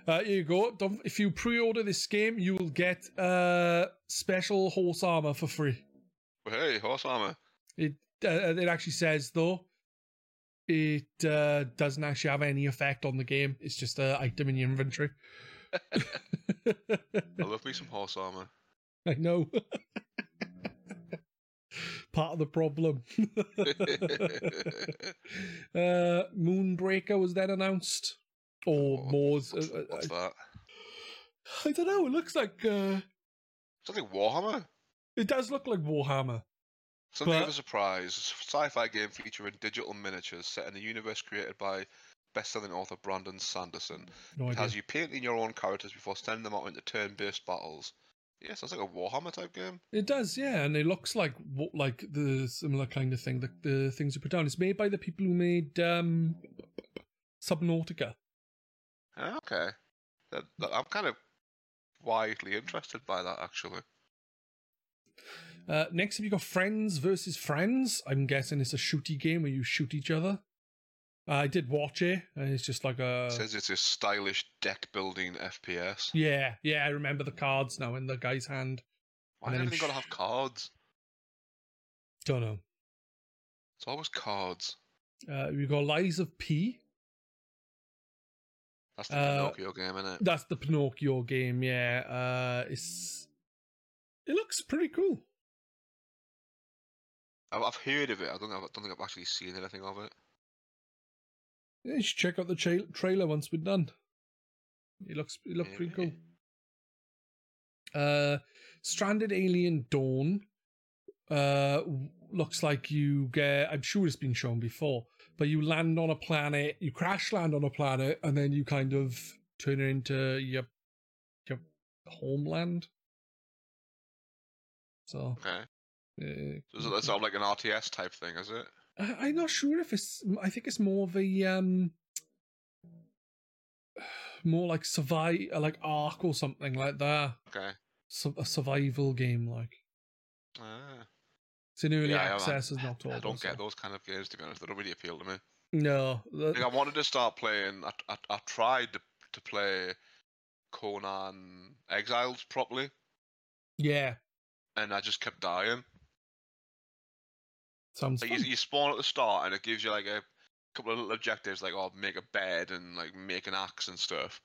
Uh, here you go. Don't, if you pre-order this game, you will get uh, special horse armor for free. Hey, horse armor. It uh, it actually says though, it uh, doesn't actually have any effect on the game. It's just an item in your inventory. I love me some horse armor. I know. Part of the problem. uh, Moonbreaker was then announced, or What- Moore's. What's, uh, what's that? I don't know. It looks like uh, Something Warhammer. it does look like Warhammer. Something of a surprise. Sci-fi game featuring digital miniatures set in a universe created by best-selling author Brandon Sanderson. No It has you painting your own characters before sending them out into turn-based battles. Yeah, sounds like a Warhammer type game. It does, yeah, and it looks like what like the similar kind of thing. The, the things you put down. It's made by the people who made um, Subnautica. Ah, Okay, that, that- I'm kind of widely interested by that actually. Uh, next, have you got Friends versus Friends? I'm guessing it's a shooty game where you shoot each other. Uh, I did watch it, and it's just like a It says it's a stylish deck-building FPS. yeah, yeah. I remember the cards now in the guy's hand. Why and does then everything got to have cards? Don't know. It's always cards. Uh, we got Lies of P. That's the Uh, Pinocchio game, isn't it? That's the Pinocchio game. Yeah, uh, it's it looks pretty cool. I've, I've heard of it. I don't, know, I don't think I've actually seen anything of it. Yeah, you should check out the tra- trailer once we're done. It looks it looks pretty cool. Uh, Stranded Alien Dawn. Uh, looks like you get. I'm sure it's been shown before, but you land on a planet, you crash land on a planet, and then you kind of turn it into your your homeland. So, Okay. uh, So is it sort of like an RTS type thing, is it? I, I'm not sure if it's. I think it's more of a um, more like survive, like Ark or something like that. Okay. Su- a survival game, like Ah. it's in early Yeah, access. is not. I don't so- get those kind of games to be honest. They don't really appeal to me. No, I the- think I wanted to start playing. I, I, I tried to, to play Conan Exiles properly, yeah, and I just kept dying. Sounds Like you, you spawn at the start, and it gives you like a couple of little objectives, like oh, make a bed and like make an axe and stuff.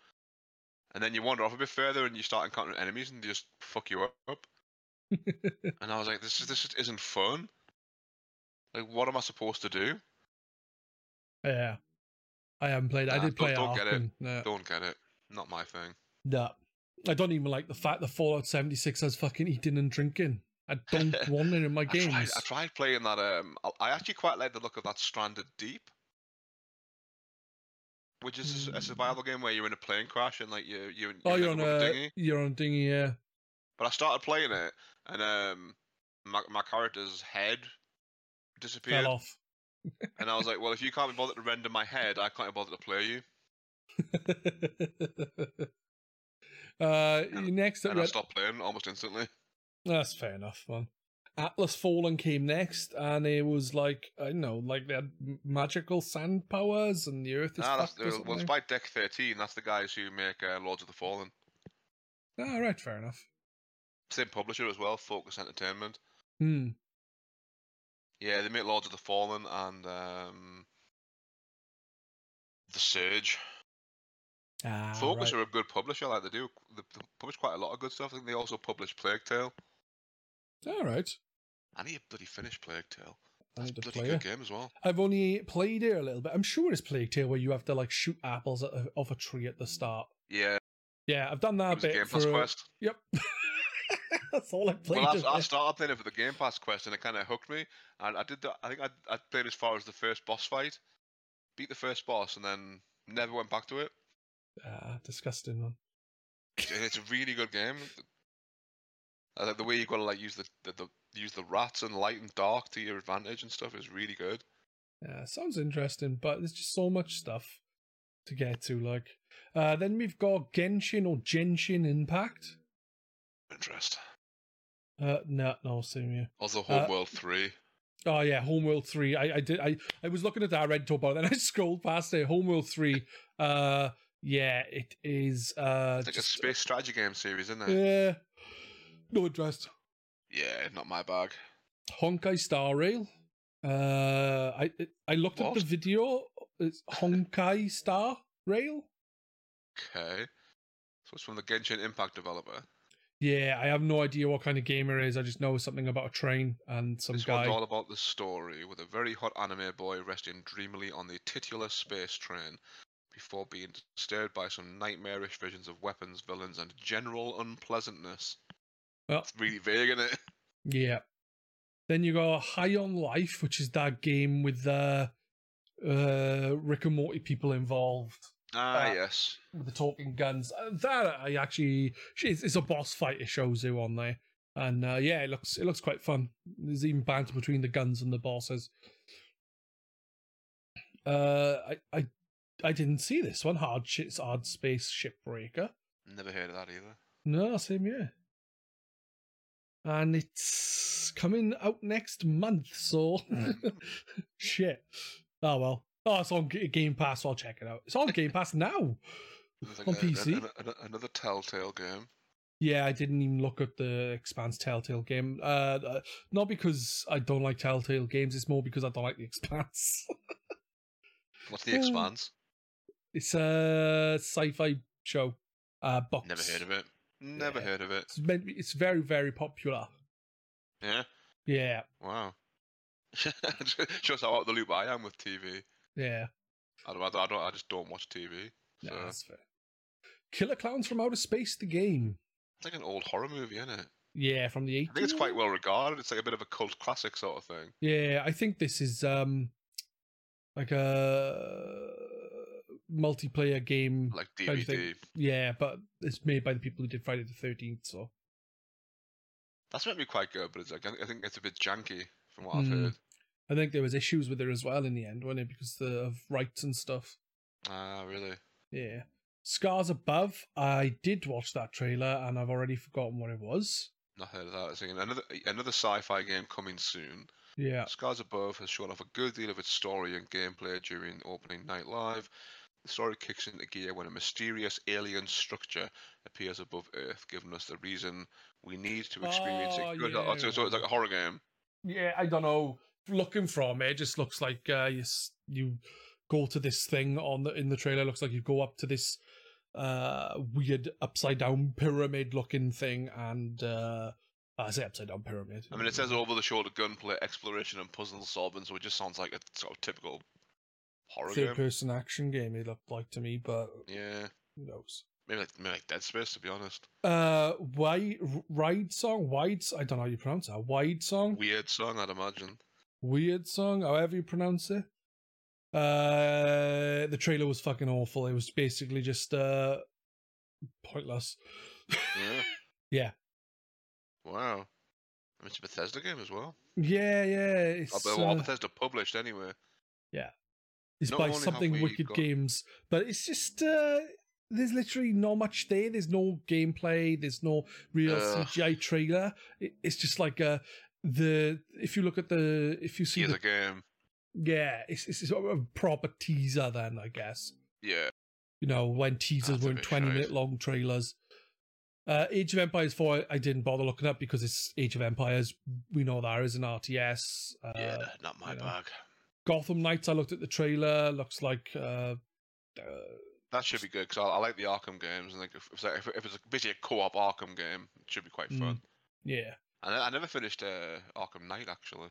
And then you wander off a bit further, and you start encountering enemies, and they just fuck you up. And I was like, this is this just isn't fun. Like, what am I supposed to do? yeah, I haven't played. it. I Nah, did don't- play don't Ark. get it. Don't get it. Not my thing. no, I don't even like the fact that Fallout seventy six has fucking eating and drinking. I don't want it in my I tried, I tried playing that. Um, I- actually quite like the look of that Stranded Deep, which is a, a Mm. survival game where you're in a plane crash and like you you oh, you you're on a dinghy. you're on a dinghy. Yeah, But I started playing it, and um, my my character's head disappeared, fell off. and I was like, well, if you can't be bothered to render my head, I can't be bothered to play you. uh, next up, And I stopped playing almost instantly. That's fair enough, man. Atlas Fallen came next, and it was like I don't know, like they had magical sand powers, and the Earth is Ah, that's, uh, well, it's by Deck 13. That's the guys who make uh, Lords of the Fallen. Ah, right, fair enough. Same publisher as well, Focus Entertainment. Hmm. Yeah, they make Lords of the Fallen and um, The Surge. Ah, Focus right. are a good publisher, like they do. They publish quite a lot of good stuff. I think they also publish Plague Tale. All right. I need to bloody finish Plague Tale. That's a bloody good it. game as well. I've only played it a little bit. I'm sure it's Plague Tale where you have to like shoot apples at a, off a tree at the start. Yeah, Yeah, I've done that a bit Game. Pass a- quest. Yep. That's all I played. Well, I, I started playing it for the Game Pass quest, and it kind of hooked me. And I did that. I think I, I played as far as the first boss fight, beat the first boss, and then never went back to it. Ah, disgusting one. it's a really good game. I like the way you got to like use the, the, the use the rats and light and dark to your advantage and stuff is really good. Yeah, sounds interesting, but there's just so much stuff to get to. Like, uh, then we've got Genshin or Genshin Impact. Interest. Uh, no, no, same here. Also, Uh, Homeworld Three. Oh yeah, Homeworld Three. I, I did. I, I was looking at that. I read talk about it, and I scrolled past it. Homeworld Three. Uh, yeah, it is. Uh, It's like a space strategy game series, isn't it? Yeah. No interest. Yeah, not my bag. Honkai Star Rail. Uh, I I looked at the video. It's Honkai Star Rail. Okay. So it's from the Genshin Impact developer. Yeah, I have no idea what kind of game it is. I just know something about a train and some this guy. one's all about the story, with a very hot anime boy resting dreamily on the titular space train before being disturbed by some nightmarish visions of weapons, villains, and general unpleasantness. Well- It's really vague, isn't it? Yeah. Then you got High on Life, which is that game with the uh, Rick and Morty people involved Ah, Uh, yes. with the talking guns. Uh, That I actually, it's, it's a boss fight. It shows you on there, and uh, yeah, it looks it looks quite fun. There's even banter between the guns and the bosses. Uh, I I I didn't see this one. Hard shit's Hardspace Shipbreaker. Never heard of that either. No, same year. And it's coming out next month, so shit. Oh well. Oh, it's on G- Game Pass. So I'll check it out. It's on Game Pass now. Like On a- PC? an- an- another Telltale game. Yeah, I didn't even look at the Expanse Telltale game. Uh, uh, not because I don't like Telltale games. It's more because I don't like the Expanse. What's the Expanse? it's a sci-fi show. Uh, books. Never heard of it. Never Yeah. heard of it. It's, it's very, very popular. Yeah. Yeah, Wow. Shows how out of the loop I am with TV. yeah. I don't. I don't. I just don't watch TV. No, So that's fair. Killer Clowns from Outer Space, the game. it's like an old horror movie, isn't it? Yeah, from the 80s. I think it's quite well regarded. It's like a bit of a cult classic sort of thing. Yeah, I think this is um like a multiplayer game. Like Kind of thing. DVD. Yeah, but it's made by the people who did Friday the Thirteenth. So That's meant to be quite good, but it's like I think it's a bit janky from what I've Mm. heard. I think there was issues with it as well in the end, wasn't it? Because the, of rights and stuff. Ah, really? Yeah. Scars Above. I did watch that trailer, and I've already forgotten what it was. Not heard of that. Another another sci-fi game coming soon. Yeah. Scars Above has shown off a good deal of its story and gameplay during opening night live. The story kicks into gear when a mysterious alien structure appears above Earth, giving us the reason we need to experience Oh, it. Good. yeah. So, so it's like a horror game. Yeah, I don't know. Looking from it, it just looks like uh, you you go to this thing on the in the trailer. Looks like you go up to this uh weird upside down pyramid looking thing, and uh I say upside down pyramid. I mean, it says over the shoulder gunplay, exploration, and puzzle solving, so it just sounds like a sort of typical horror third game. person action game. It looked like to me, but Yeah, who knows? maybe like, maybe like Dead Space, to be honest. Uh, wide ride song, wide. I don't know how you pronounce that. Wide song, Weird song, I'd imagine. weird song, however you pronounce it. Uh, the trailer was fucking awful. It was basically just uh pointless. Yeah. Yeah. Wow. I mean, it's a Bethesda game as well. Yeah, yeah. It's, Although well, uh, Bethesda published anyway. It's not by something Wicked got- Games, but it's just uh there's literally not much there. There's no gameplay. There's no real Ugh. CGI trailer. It, it's just like uh the if you look at the if you see Here's the game. yeah, it's it's sort of a proper teaser then I guess. Yeah. You know when teasers That's weren't twenty shite. minute long trailers. Uh, Age of Empires 4, I, didn't bother looking up because it's Age of Empires. We know that is an RTS. Uh, Yeah, not my bag. know. Gotham Knights, I looked at the trailer. Looks like uh, uh, That should be good because I, I like the Arkham games, and like if, if, it's- if it's basically a co-op Arkham game, it should be quite Mm. fun. yeah. And I, I never finished uh, Arkham Knight actually.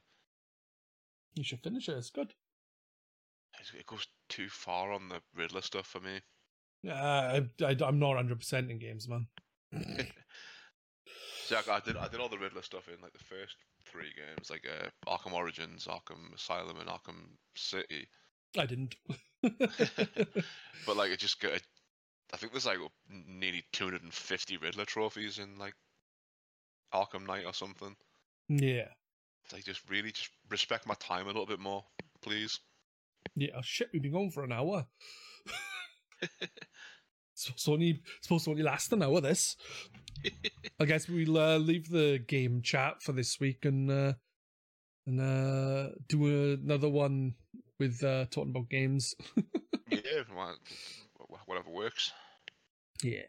You should finish it. It's good. It goes too far on the Riddler stuff for me. Uh, I, I, I'm not 100% in games, man. See, I, I did I did all the Riddler stuff in like the first three games, like uh, Arkham Origins, Arkham Asylum, and Arkham City. I didn't. but like it just got I think there's like nearly 250 Riddler trophies in like Arkham Knight or something. Yeah. It's like just really just respect my time a little bit more, please. Yeah, oh, shit, we've been going for an hour. it's only supposed to only last an hour. This. I guess we'll uh, leave the game chat for this week and uh, and uh, do another one with uh, talking about games. yeah, whatever works. Yeah.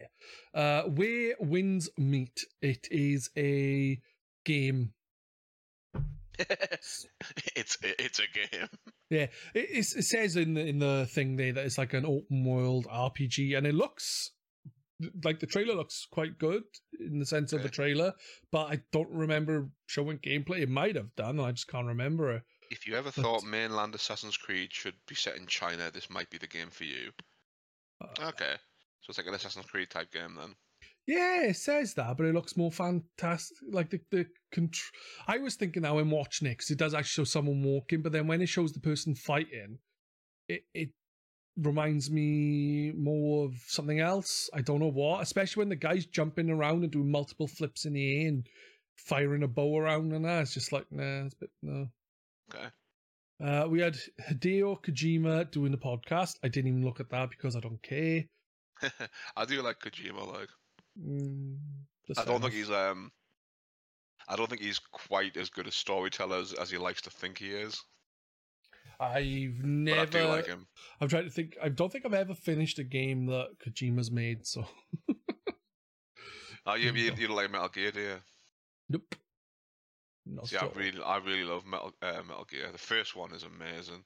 Uh, where winds meet, it is a game. it's it's a game. Yeah, it, it says in the in the thing there that it's like an open world RPG, and it looks like the trailer looks quite good in the sense of the trailer, but I don't remember showing gameplay. It might have done, I just can't remember. If you ever but, thought mainland Assassin's Creed should be set in China, this might be the game for you. Uh, okay, so it's like an Assassin's Creed type game then. Yeah, it says that, but it looks more fantastic. Like the the control. I was thinking now in watching it because it does actually show someone walking, but then when it shows the person fighting, it it reminds me more of something else. I don't know what, especially when the guy's jumping around and doing multiple flips in the air and firing a bow around and that. It's just like nah, it's a bit no. Okay. Uh, we had Hideo Kojima doing the podcast. I didn't even look at that because I don't care. I do like Kojima, like. Mm, I don't think he's um. I don't think he's quite as good a storyteller as, as he likes to think he is. I've never. But I do like him. I'm trying to think. I don't think I've ever finished a game that Kojima's made. So. oh, you, you, you like Metal Gear, do you? Nope. Not See, I really, I really love Metal uh, Metal Gear. The first one is amazing.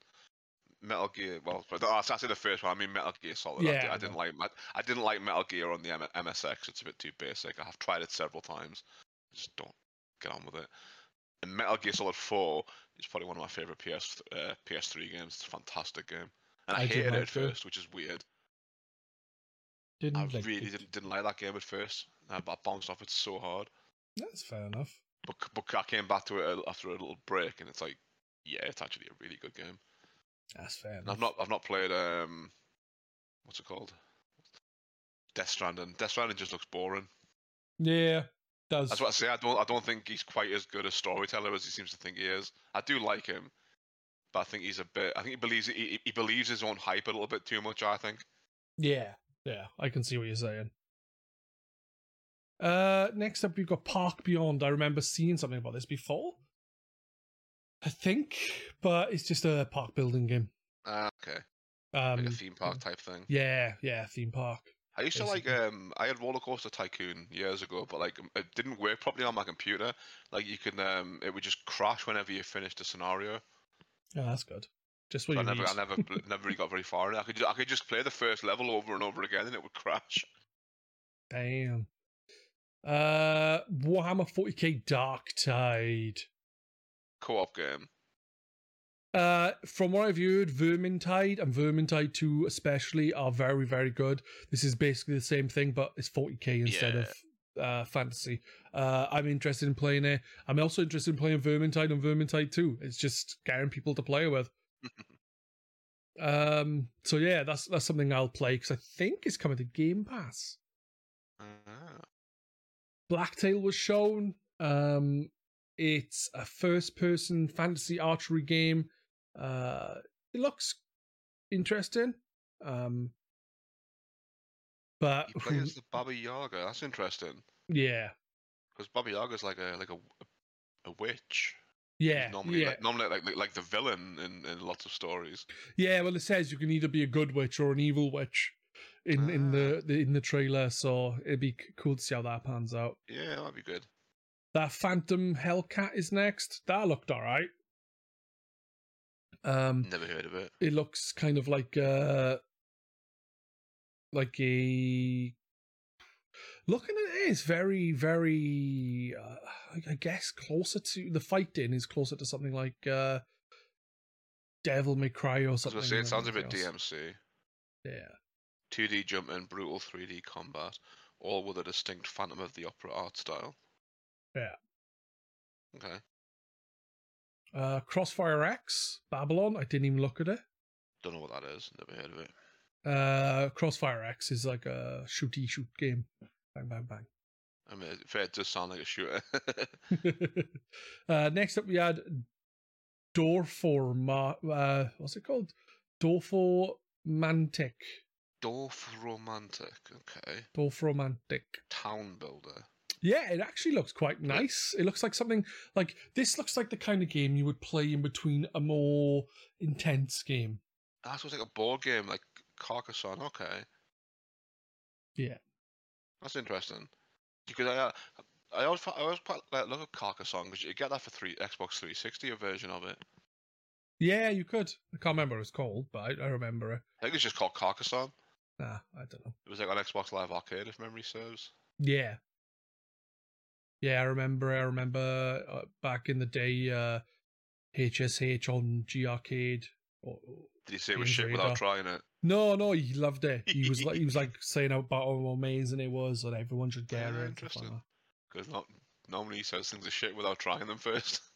Metal Gear. Well, but I say the first one. I mean Metal Gear Solid. Yeah, I, I didn't like. I didn't like Metal Gear on the M- MSX. It's a bit too basic. I have tried it several times. I just don't get on with it. And Metal Gear Solid Four is probably one of my favorite PS uh, PS3 games. It's a fantastic game, and I, I hated it at first, which is weird. Didn't I like really didn't, didn't like that game at first. I, I bounced off it so hard. That's fair enough. But but I came back to it after a little break, and it's like, yeah, it's actually a really good game. That's fair. I've not I've not played um, what's it called? Death Stranding. Death Stranding just looks boring. Yeah, does. That's what I say. I don't I don't think he's quite as good a storyteller as he seems to think he is. I do like him, but I think he's a bit. I think he believes he, he believes his own hype a little bit too much. I think. Yeah, yeah, I can see what you're saying. Uh, next up, we've got Park Beyond. I remember seeing something about this before. I think, but it's just a park building game. Ah, okay. Um, like a theme park type thing. Yeah, yeah, theme park. I used basically. to like um I had Roller Coaster Tycoon years ago, but like it didn't work properly on my computer. Like you can um it would just crash whenever you finished a scenario. Yeah, that's good. Just what so you I never, need. I never, never really got very far. I could, just, I could just play the first level over and over again, and it would crash. Damn. Uh, Warhammer 40k Dark Tide. Co-op game. Uh, from what I've heard, Vermintide and Vermintide 2 especially are very, very good. This is basically the same thing, but it's 40k instead yeah. of uh, fantasy. Uh, I'm interested in playing it. I'm also interested in playing Vermintide and Vermintide 2. It's just getting people to play with. um. So yeah, that's that's something I'll play because I think it's coming to Game Pass. Uh-huh. Blacktail was shown. Um, it's a first-person fantasy archery game. Uh, it looks interesting. Um, but he plays the Baba Yaga. That's interesting. Yeah, because Baba Yaga's like a like a a witch. Yeah, normally, yeah. Like, normally like, like like the villain in, in lots of stories. Yeah, well, it says you can either be a good witch or an evil witch in ah. in the, the, in the trailer, so it'd be cool to see how that pans out. Yeah, that'd be good. That Phantom Hellcat is next. That looked all right. Um, Never heard of it. It looks kind of like uh like a looking at it is very very uh, I guess closer to the fighting is closer to something like uh Devil May Cry or something. I was say, it sounds a bit else. DMC. Yeah. 2D jump and brutal 3D combat, all with a distinct Phantom of the Opera art style. Yeah. Okay. Uh, Crossfire X, Babylon. I didn't even look at it. Don't know what that is. Never heard of it. Uh, Crossfire X is like a shooty shoot game. Bang bang bang. I mean, fair, it does sound like a shooter. uh, next up, we had Dorforma. Uh, what's it called? Dorformantic. Dorf Romantic. Okay. Dorfromantik. Town builder. Yeah, it actually looks quite nice. It looks like something like this. Looks like the kind of game you would play in between a more intense game. That's what's like a board game, like Carcassonne. Okay, Yeah. that's interesting. Because I, uh, I always, I always quite like, look at Carcassonne because you get that for three Xbox 360, a version of it. Yeah, you could. I can't remember what it's called, but I, I remember it. I think it's just called Carcassonne. Nah, I don't know. It was like on Xbox Live Arcade, if memory serves. Yeah. Yeah, I remember. I remember uh, back in the day, uh, HSH on G Arcade. Or, Did you say it was shit Radar. without trying it? no, no, he loved it. He was like, he was like saying how about how amazing it was, and everyone should get Ah, it. and stuff like interesting. Because not normally he says things are shit without trying them first.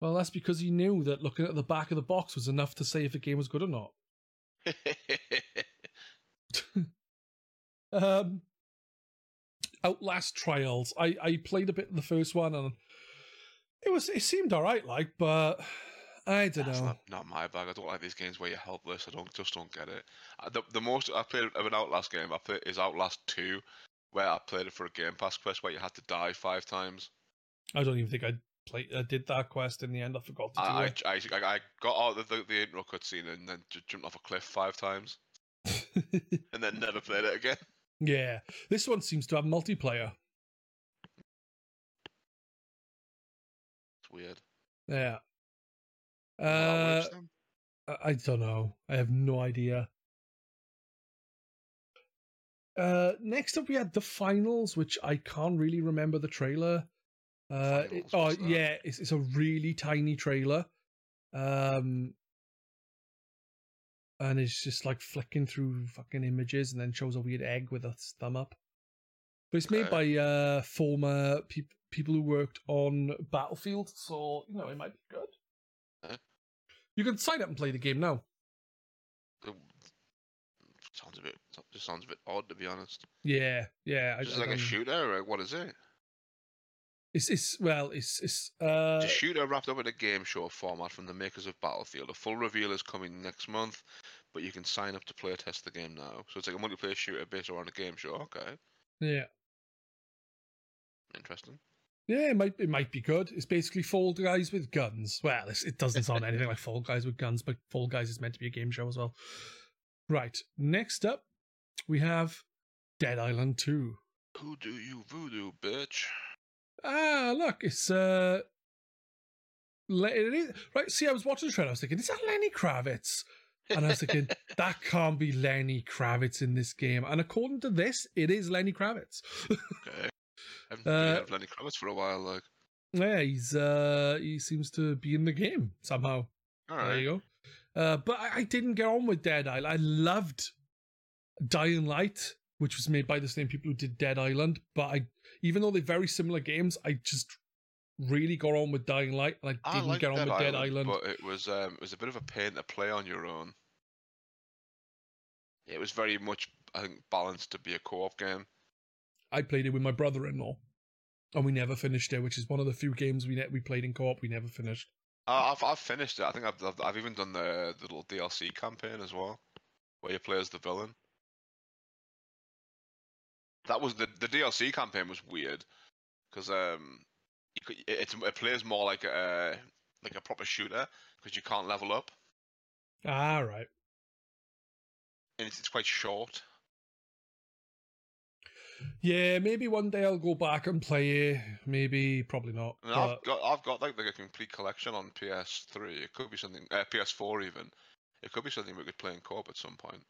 Well, that's because he knew that looking at the back of the box was enough to say if a game was good or not. Um, Outlast Trials. I I played a bit of the first one and it was it seemed alright, like, but I don't That's know. not, not my bag. I don't like these games where you're helpless. I don't just don't get it. Uh, The, the most I played of an Outlast game I played is Outlast Two, where I played it for a Game Pass quest where you had to die five times. I don't even think I played. I did that quest in the end. I forgot to do I, it. I, I, I got out of the, the intro cutscene and then just jumped off a cliff five times and then never played it again. Yeah, this one seems to have multiplayer. It's weird. Yeah. Uh. I- don't know. I have no idea. Uh, next up, we had the finals, which I can't really remember the trailer. Uh, it- oh yeah, it's, it's a really tiny trailer, um, and it's just like flicking through fucking images, and then shows a weird egg with a thumb up. But it's made by uh former peop people who worked on Battlefield, so you know it might be good. Okay. You can sign up and play the game now. It sounds a bit. Just sounds a bit odd to be honest. Yeah, yeah. I- Just I like a shooter. Or what is it? It's it's well, it's it's uh It's a shooter wrapped up in a game show format from the makers of Battlefield. A full reveal is coming next month, but you can sign up to play test the game now. So it's like a multiplayer shooter based around a game show. Okay, yeah. interesting. Yeah, it might it might be good. It's basically Fall Guys with guns. Well, it's, it doesn't sound anything like Fall Guys with guns, but Fall Guys is meant to be a game show as well. Right. Next up, we have Dead Island Two. Who do you voodoo, bitch? Ah, look, it's uh, Le- it is right. See, I was watching the trailer. I was thinking, is that Lenny Kravitz? And I was thinking, that can't be Lenny Kravitz in this game. And according to this, it is Lenny Kravitz. Okay. I haven't Uh, heard of Lenny Kravitz for a while. Like, yeah, he's uh, he seems to be in the game somehow. all There you go. Uh, but I, I didn't get on with Dead Island. I loved Dying Light, which was made by the same people who did Dead Island. But I, even though they're very similar games, I just really got on with Dying Light, and I I didn't get on Dead with Dead Island, Island. but it was um, it was a bit of a pain to play on your own. It was very much, I think, balanced to be a co-op game. I played it with my brother-in-law, and we never finished it, which is one of the few games we ne- we played in co-op we never finished. Uh, I've I've finished it. I think I've I've, I've even done the, the little DLC campaign as well, where you play as the villain. That was the the DLC campaign was weird because um you could, it, it plays more like a like a proper shooter because you can't level up Ah, right. and it's, it's quite short. Yeah, maybe one day I'll go back and play it. Maybe, probably not. But- I've got I've got like, a complete collection on PS3. It could be something uh, PS4 even. It could be something we could play in co-op at some point.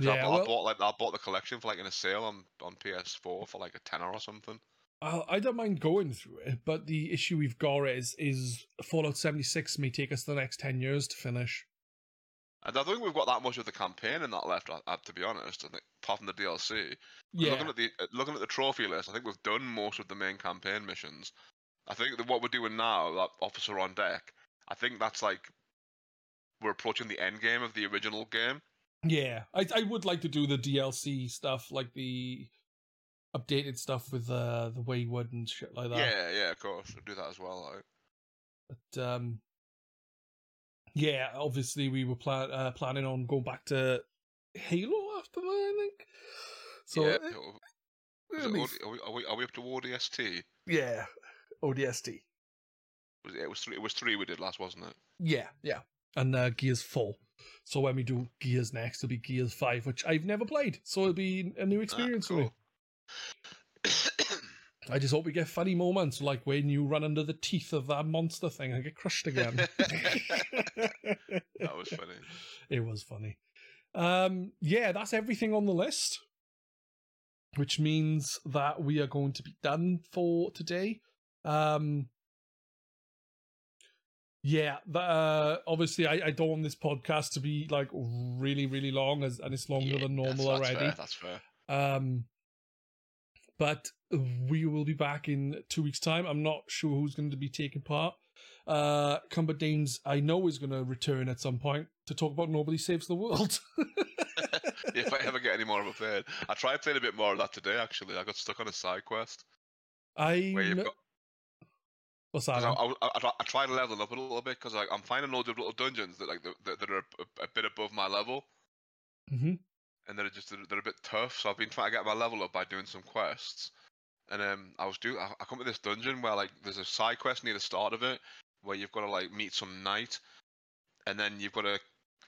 I, yeah, bought, well, I bought like I bought the collection for like in a sale on on PS4 for like a tenner or something. I I don't mind going through it, but the issue we've got is is Fallout 76 may take us the next 10 years to finish. And I don't think we've got that much of the campaign in that left, uh, uh, to be honest. I think apart from the DLC, Yeah, Looking at the uh, looking at the trophy list, I think we've done most of the main campaign missions. I think that what we're doing now, that officer on deck, I think that's like we're approaching the end game of the original game. Yeah, I I would like to do the DLC stuff, like the updated stuff with uh, the Wayward and shit like that. Yeah, yeah, of course. I'll do that as well. Like. But um, yeah, obviously we were plan- uh, planning on going back to Halo after that. I think. So yeah, eh, is it are, we, are, we, are we up to ODST? yeah, ODST. Was it, it was three. It was three we did last, wasn't it? Yeah, yeah, and uh, Gears Four. So when we do Gears next, it'll be Gears Five, which I've never played, so it'll be a new Ah, experience for me. I just hope we get funny moments like when you run under the teeth of that monster thing and get crushed again. that was funny. It was funny. Um, yeah, that's everything on the list, which means that we are going to be done for today. Um, yeah, the, uh, obviously, I, I don't want this podcast to be like really, really long, as and it's longer Yeah, than normal that's, that's already. Fair, that's fair. Um, but we will be back in two weeks' time. I'm not sure who's going to be taking part. Uh, Cumberdanes, I know, is going to return at some point to talk about Nobody Saves the World. if I ever get any more of a played, I tried playing a bit more of that today. Actually, I got stuck on a side quest I where you've got. What's that? I? I, I, I tried leveling up a little bit because like, I'm finding loads of little dungeons that like that, that are a, a bit above my level, Mhm. and they're just they're a bit tough. So I've been trying to get my level up by doing some quests. And um, I was doing I, I come to this dungeon where like there's a side quest near the start of it where you've got to like meet some knight, and then you've got to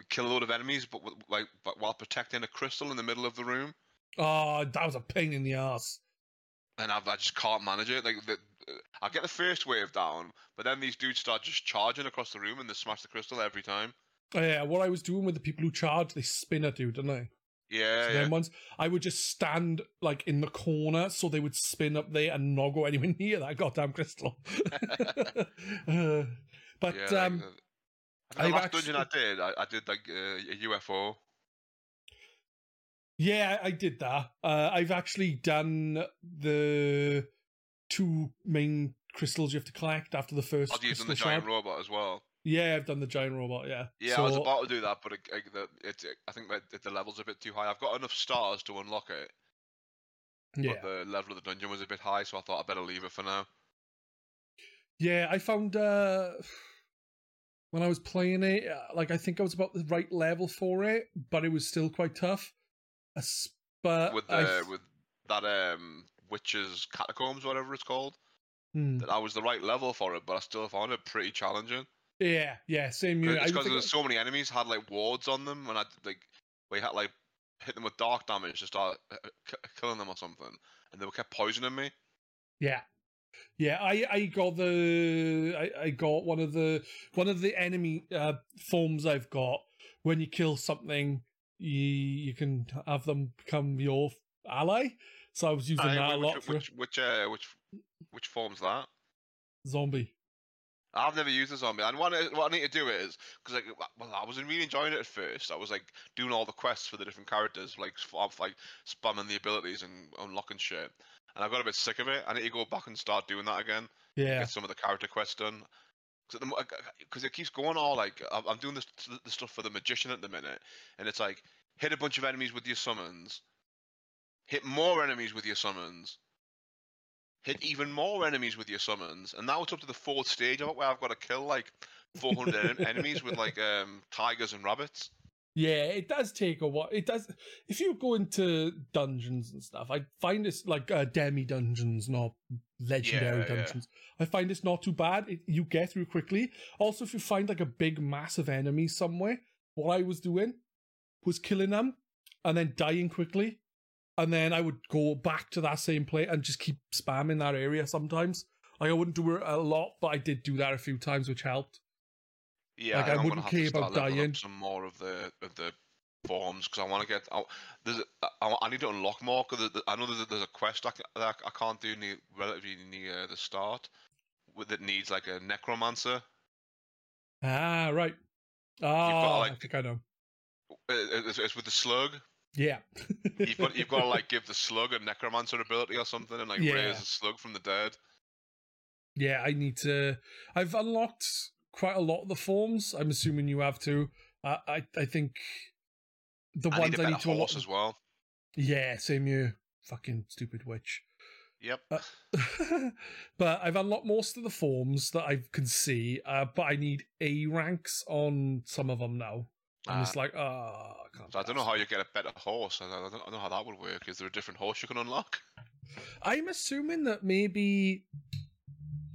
kill a load of enemies, but like but while protecting a crystal in the middle of the room. Oh, that was a pain in the ass. and I've, I just can't manage it. Like the, I get the first wave down, but then these dudes start just charging across the room and they smash the crystal every time. Oh, yeah, what I was doing with the people who charge, they spin at you, didn't they? Yeah, So yeah. then once I would just stand like in the corner, so they would spin up there and not go anywhere near that goddamn crystal. Uh, but yeah, like, um, uh, the I've last dungeon I did, I, I did like uh, a UFO. Yeah, I did that. Uh, I've actually done the two main crystals you have to collect after the first I've used crystal the giant shard. robot as well. Yeah, I've done the giant robot. Yeah. Yeah, so, I was about to do that, but it, it, it, it, I think that the level's a bit too high. I've got enough stars to unlock it, Yeah, but the level of the dungeon was a bit high, so I thought I'd better leave it for now. yeah. I found uh, when I was playing it, uh, like I think I was about the right level for it, but it was still quite tough. But With the f- with that um witches catacombs, whatever it's called, Hmm. that I was the right level for it, but I still found it pretty challenging. yeah, yeah, same. It's because there's so many enemies had like wards on them, and I like we had like hit them with dark damage to start uh, uh, killing them or something, and they were kept poisoning me. Yeah. Yeah, I, I got the I, I got one of the one of the enemy uh, forms I've got. When you kill something, you you can have them become your ally. So I was using Aye, that a which, lot for which which uh, which which forms that? zombie. I've never used a zombie, and what I, what I need to do is because like well, I wasn't really enjoying it at first. I was like doing all the quests for the different characters, like like spamming the abilities and unlocking shit. And I got a bit sick of it. I need to go back and start doing that again. Yeah, get some of the character quests done. Because it keeps going all like I'm I'm doing this the stuff for the magician at the minute, and it's like hit a bunch of enemies with your summons, hit more enemies with your summons, hit even more enemies with your summons, and now it's up to the fourth stage of it where I've got to kill like 400 en- enemies with like um tigers and rabbits. yeah. It does take a while. It does. If you go into dungeons and stuff, I find it's like uh, demi dungeons, not legendary Yeah, yeah. dungeons. I find it's not too bad. It, you get through quickly. Also, if you find like a big, massive enemy somewhere, what I was doing was killing them and then dying quickly. And then I would go back to that same place and just keep spamming that area sometimes. Like I wouldn't do it a lot, but I did do that a few times, which helped. Yeah, Like, I gonna wouldn't care about dying. Some more of the of the forms because I want to get. I, there's I, I need to unlock more because I know there's a, there's a quest I, that I can't do near relatively near the start with that needs like a necromancer. Ah, right. Ah, like, I think I know. It- It's, it's with the slug. Yeah. You've got you've got to like give the slug a necromancer ability or something and like Yeah. raise a slug from the dead. yeah, I need to. I've unlocked quite a lot of the forms. I'm assuming you have too. Uh, I I think the I ones need I need to unlock. as well. Yeah, same you. Fucking stupid witch. Yep. Uh, but I've unlocked most of the forms that I can see, uh, but I need A ranks on some of them now. I'm Ah. just like, oh, I. So I don't know how you get a better horse. I don't, I don't know how that would work. Is there a different horse you can unlock, I'm assuming that maybe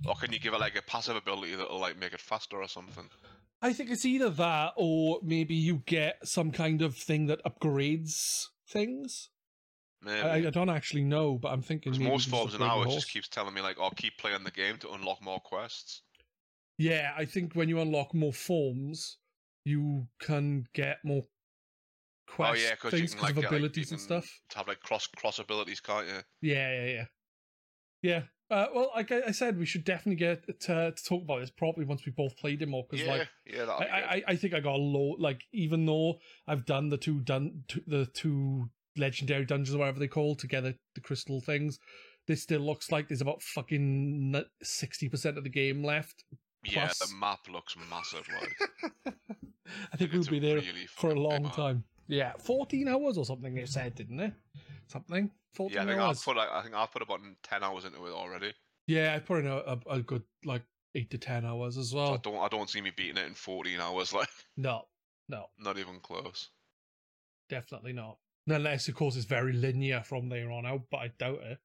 or can you give it like a passive ability that'll like make it faster or something? I think it's either that or maybe you get some kind of thing that upgrades things. I, I don't actually know, but I'm thinking most forms in upgrade your ours horse. just keeps telling me like, "Oh, keep playing the game to unlock more quests." Yeah, I think when you unlock more forms, you can get more quest oh yeah, things because like of get, like, abilities and stuff. To Have like cross cross abilities, can't you? Yeah, yeah, yeah. Yeah. Uh, well, like I I said, we should definitely get to, to talk about this properly once we both played it more. Because Yeah, like, yeah, I. I, I think I got a low. Like, even though I've done the two done the two legendary dungeons or whatever they call together, the crystal things, this still looks like there's about fucking sixty percent of the game left. Yeah, plus- the map looks massive. Like, I think we'll be there really for a long time. Yeah, fourteen hours or something. It said, didn't it? Something. Fourteen Yeah, I think hours. I've put like, I think I've put about ten hours into it already. Yeah, I put in a, a, a good like eight to ten hours as So well. I don't I don't see me beating it in fourteen hours. Like, No, no, not even close. definitely not. Unless, of course, it's very linear from there on out, but I doubt it.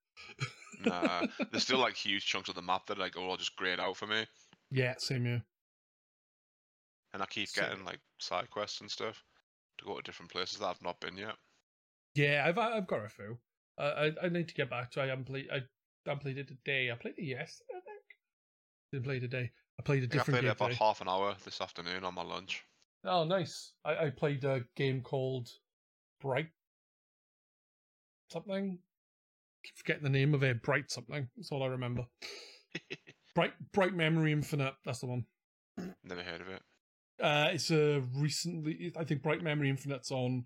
Nah, there's still like huge chunks of the map that like are all just grayed out for me, Yeah, same here. and I keep So- getting like side quests and stuff to go to different places that I've not been yet. Yeah, I've I've got a few. Uh, I I need to get back to. I haven't played. I haven't played it today. I played it yesterday. I think. Didn't play it today. I played a think I different played game it about today. half an hour this afternoon on my lunch. Oh, nice. I, I played a game called Bright something. Keep forgetting the name of it. Bright something. That's all I remember. Bright Bright Memory Infinite. That's the one. Never heard of it. Uh, it's a recently. I think Bright Memory Infinite's on.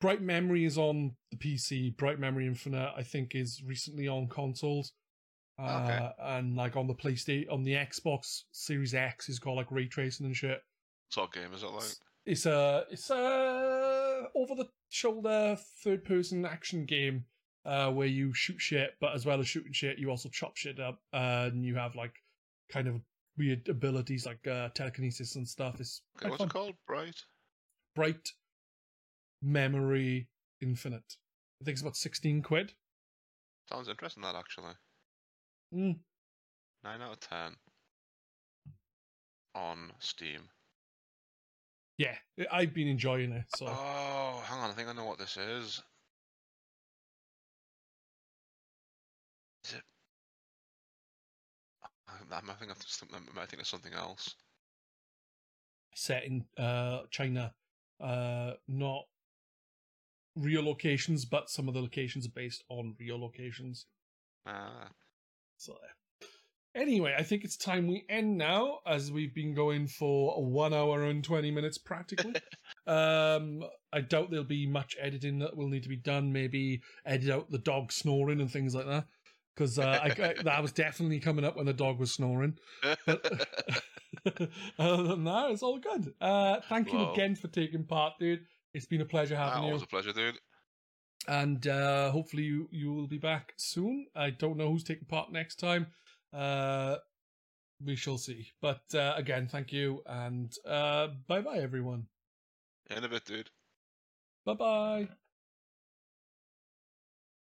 Bright Memory is on the PC. Bright Memory Infinite, I think, is recently on consoles. Uh, Okay. And like on the PlayStation, on the Xbox Series X, is got like ray tracing and shit. What sort game is it like? It's a it's a over the shoulder third person action game uh, where you shoot shit, but as well as shooting shit, you also chop shit up, uh, and you have like kind of weird abilities like uh, telekinesis and stuff. It's what's fun. it called? Bright. Bright Memory Infinite. I think it's about sixteen quid. Sounds interesting. That actually. Mm. Nine out of ten. On Steam. Yeah, I've been enjoying it. So Oh, hang on. I think I know what this is. Is I, I think it's something. I think it's something else. set in uh, China, uh, not real locations, but some of the locations are based on real locations. Ah, So. Anyway, I think it's time we end now, as we've been going for one hour and twenty minutes practically. um, I doubt there'll be much editing that will need to be done. Maybe edit out the dog snoring and things like that, because uh, I, I, that was definitely coming up when the dog was snoring. But other than that, it's all good. Uh, thank you again for taking part, dude. It's been a pleasure having you It was a pleasure, dude. and uh, hopefully you you will be back soon. I don't know who's taking part next time. Uh, we shall see. But uh, again, thank you, and uh, bye bye, everyone. In a bit, dude. Bye bye.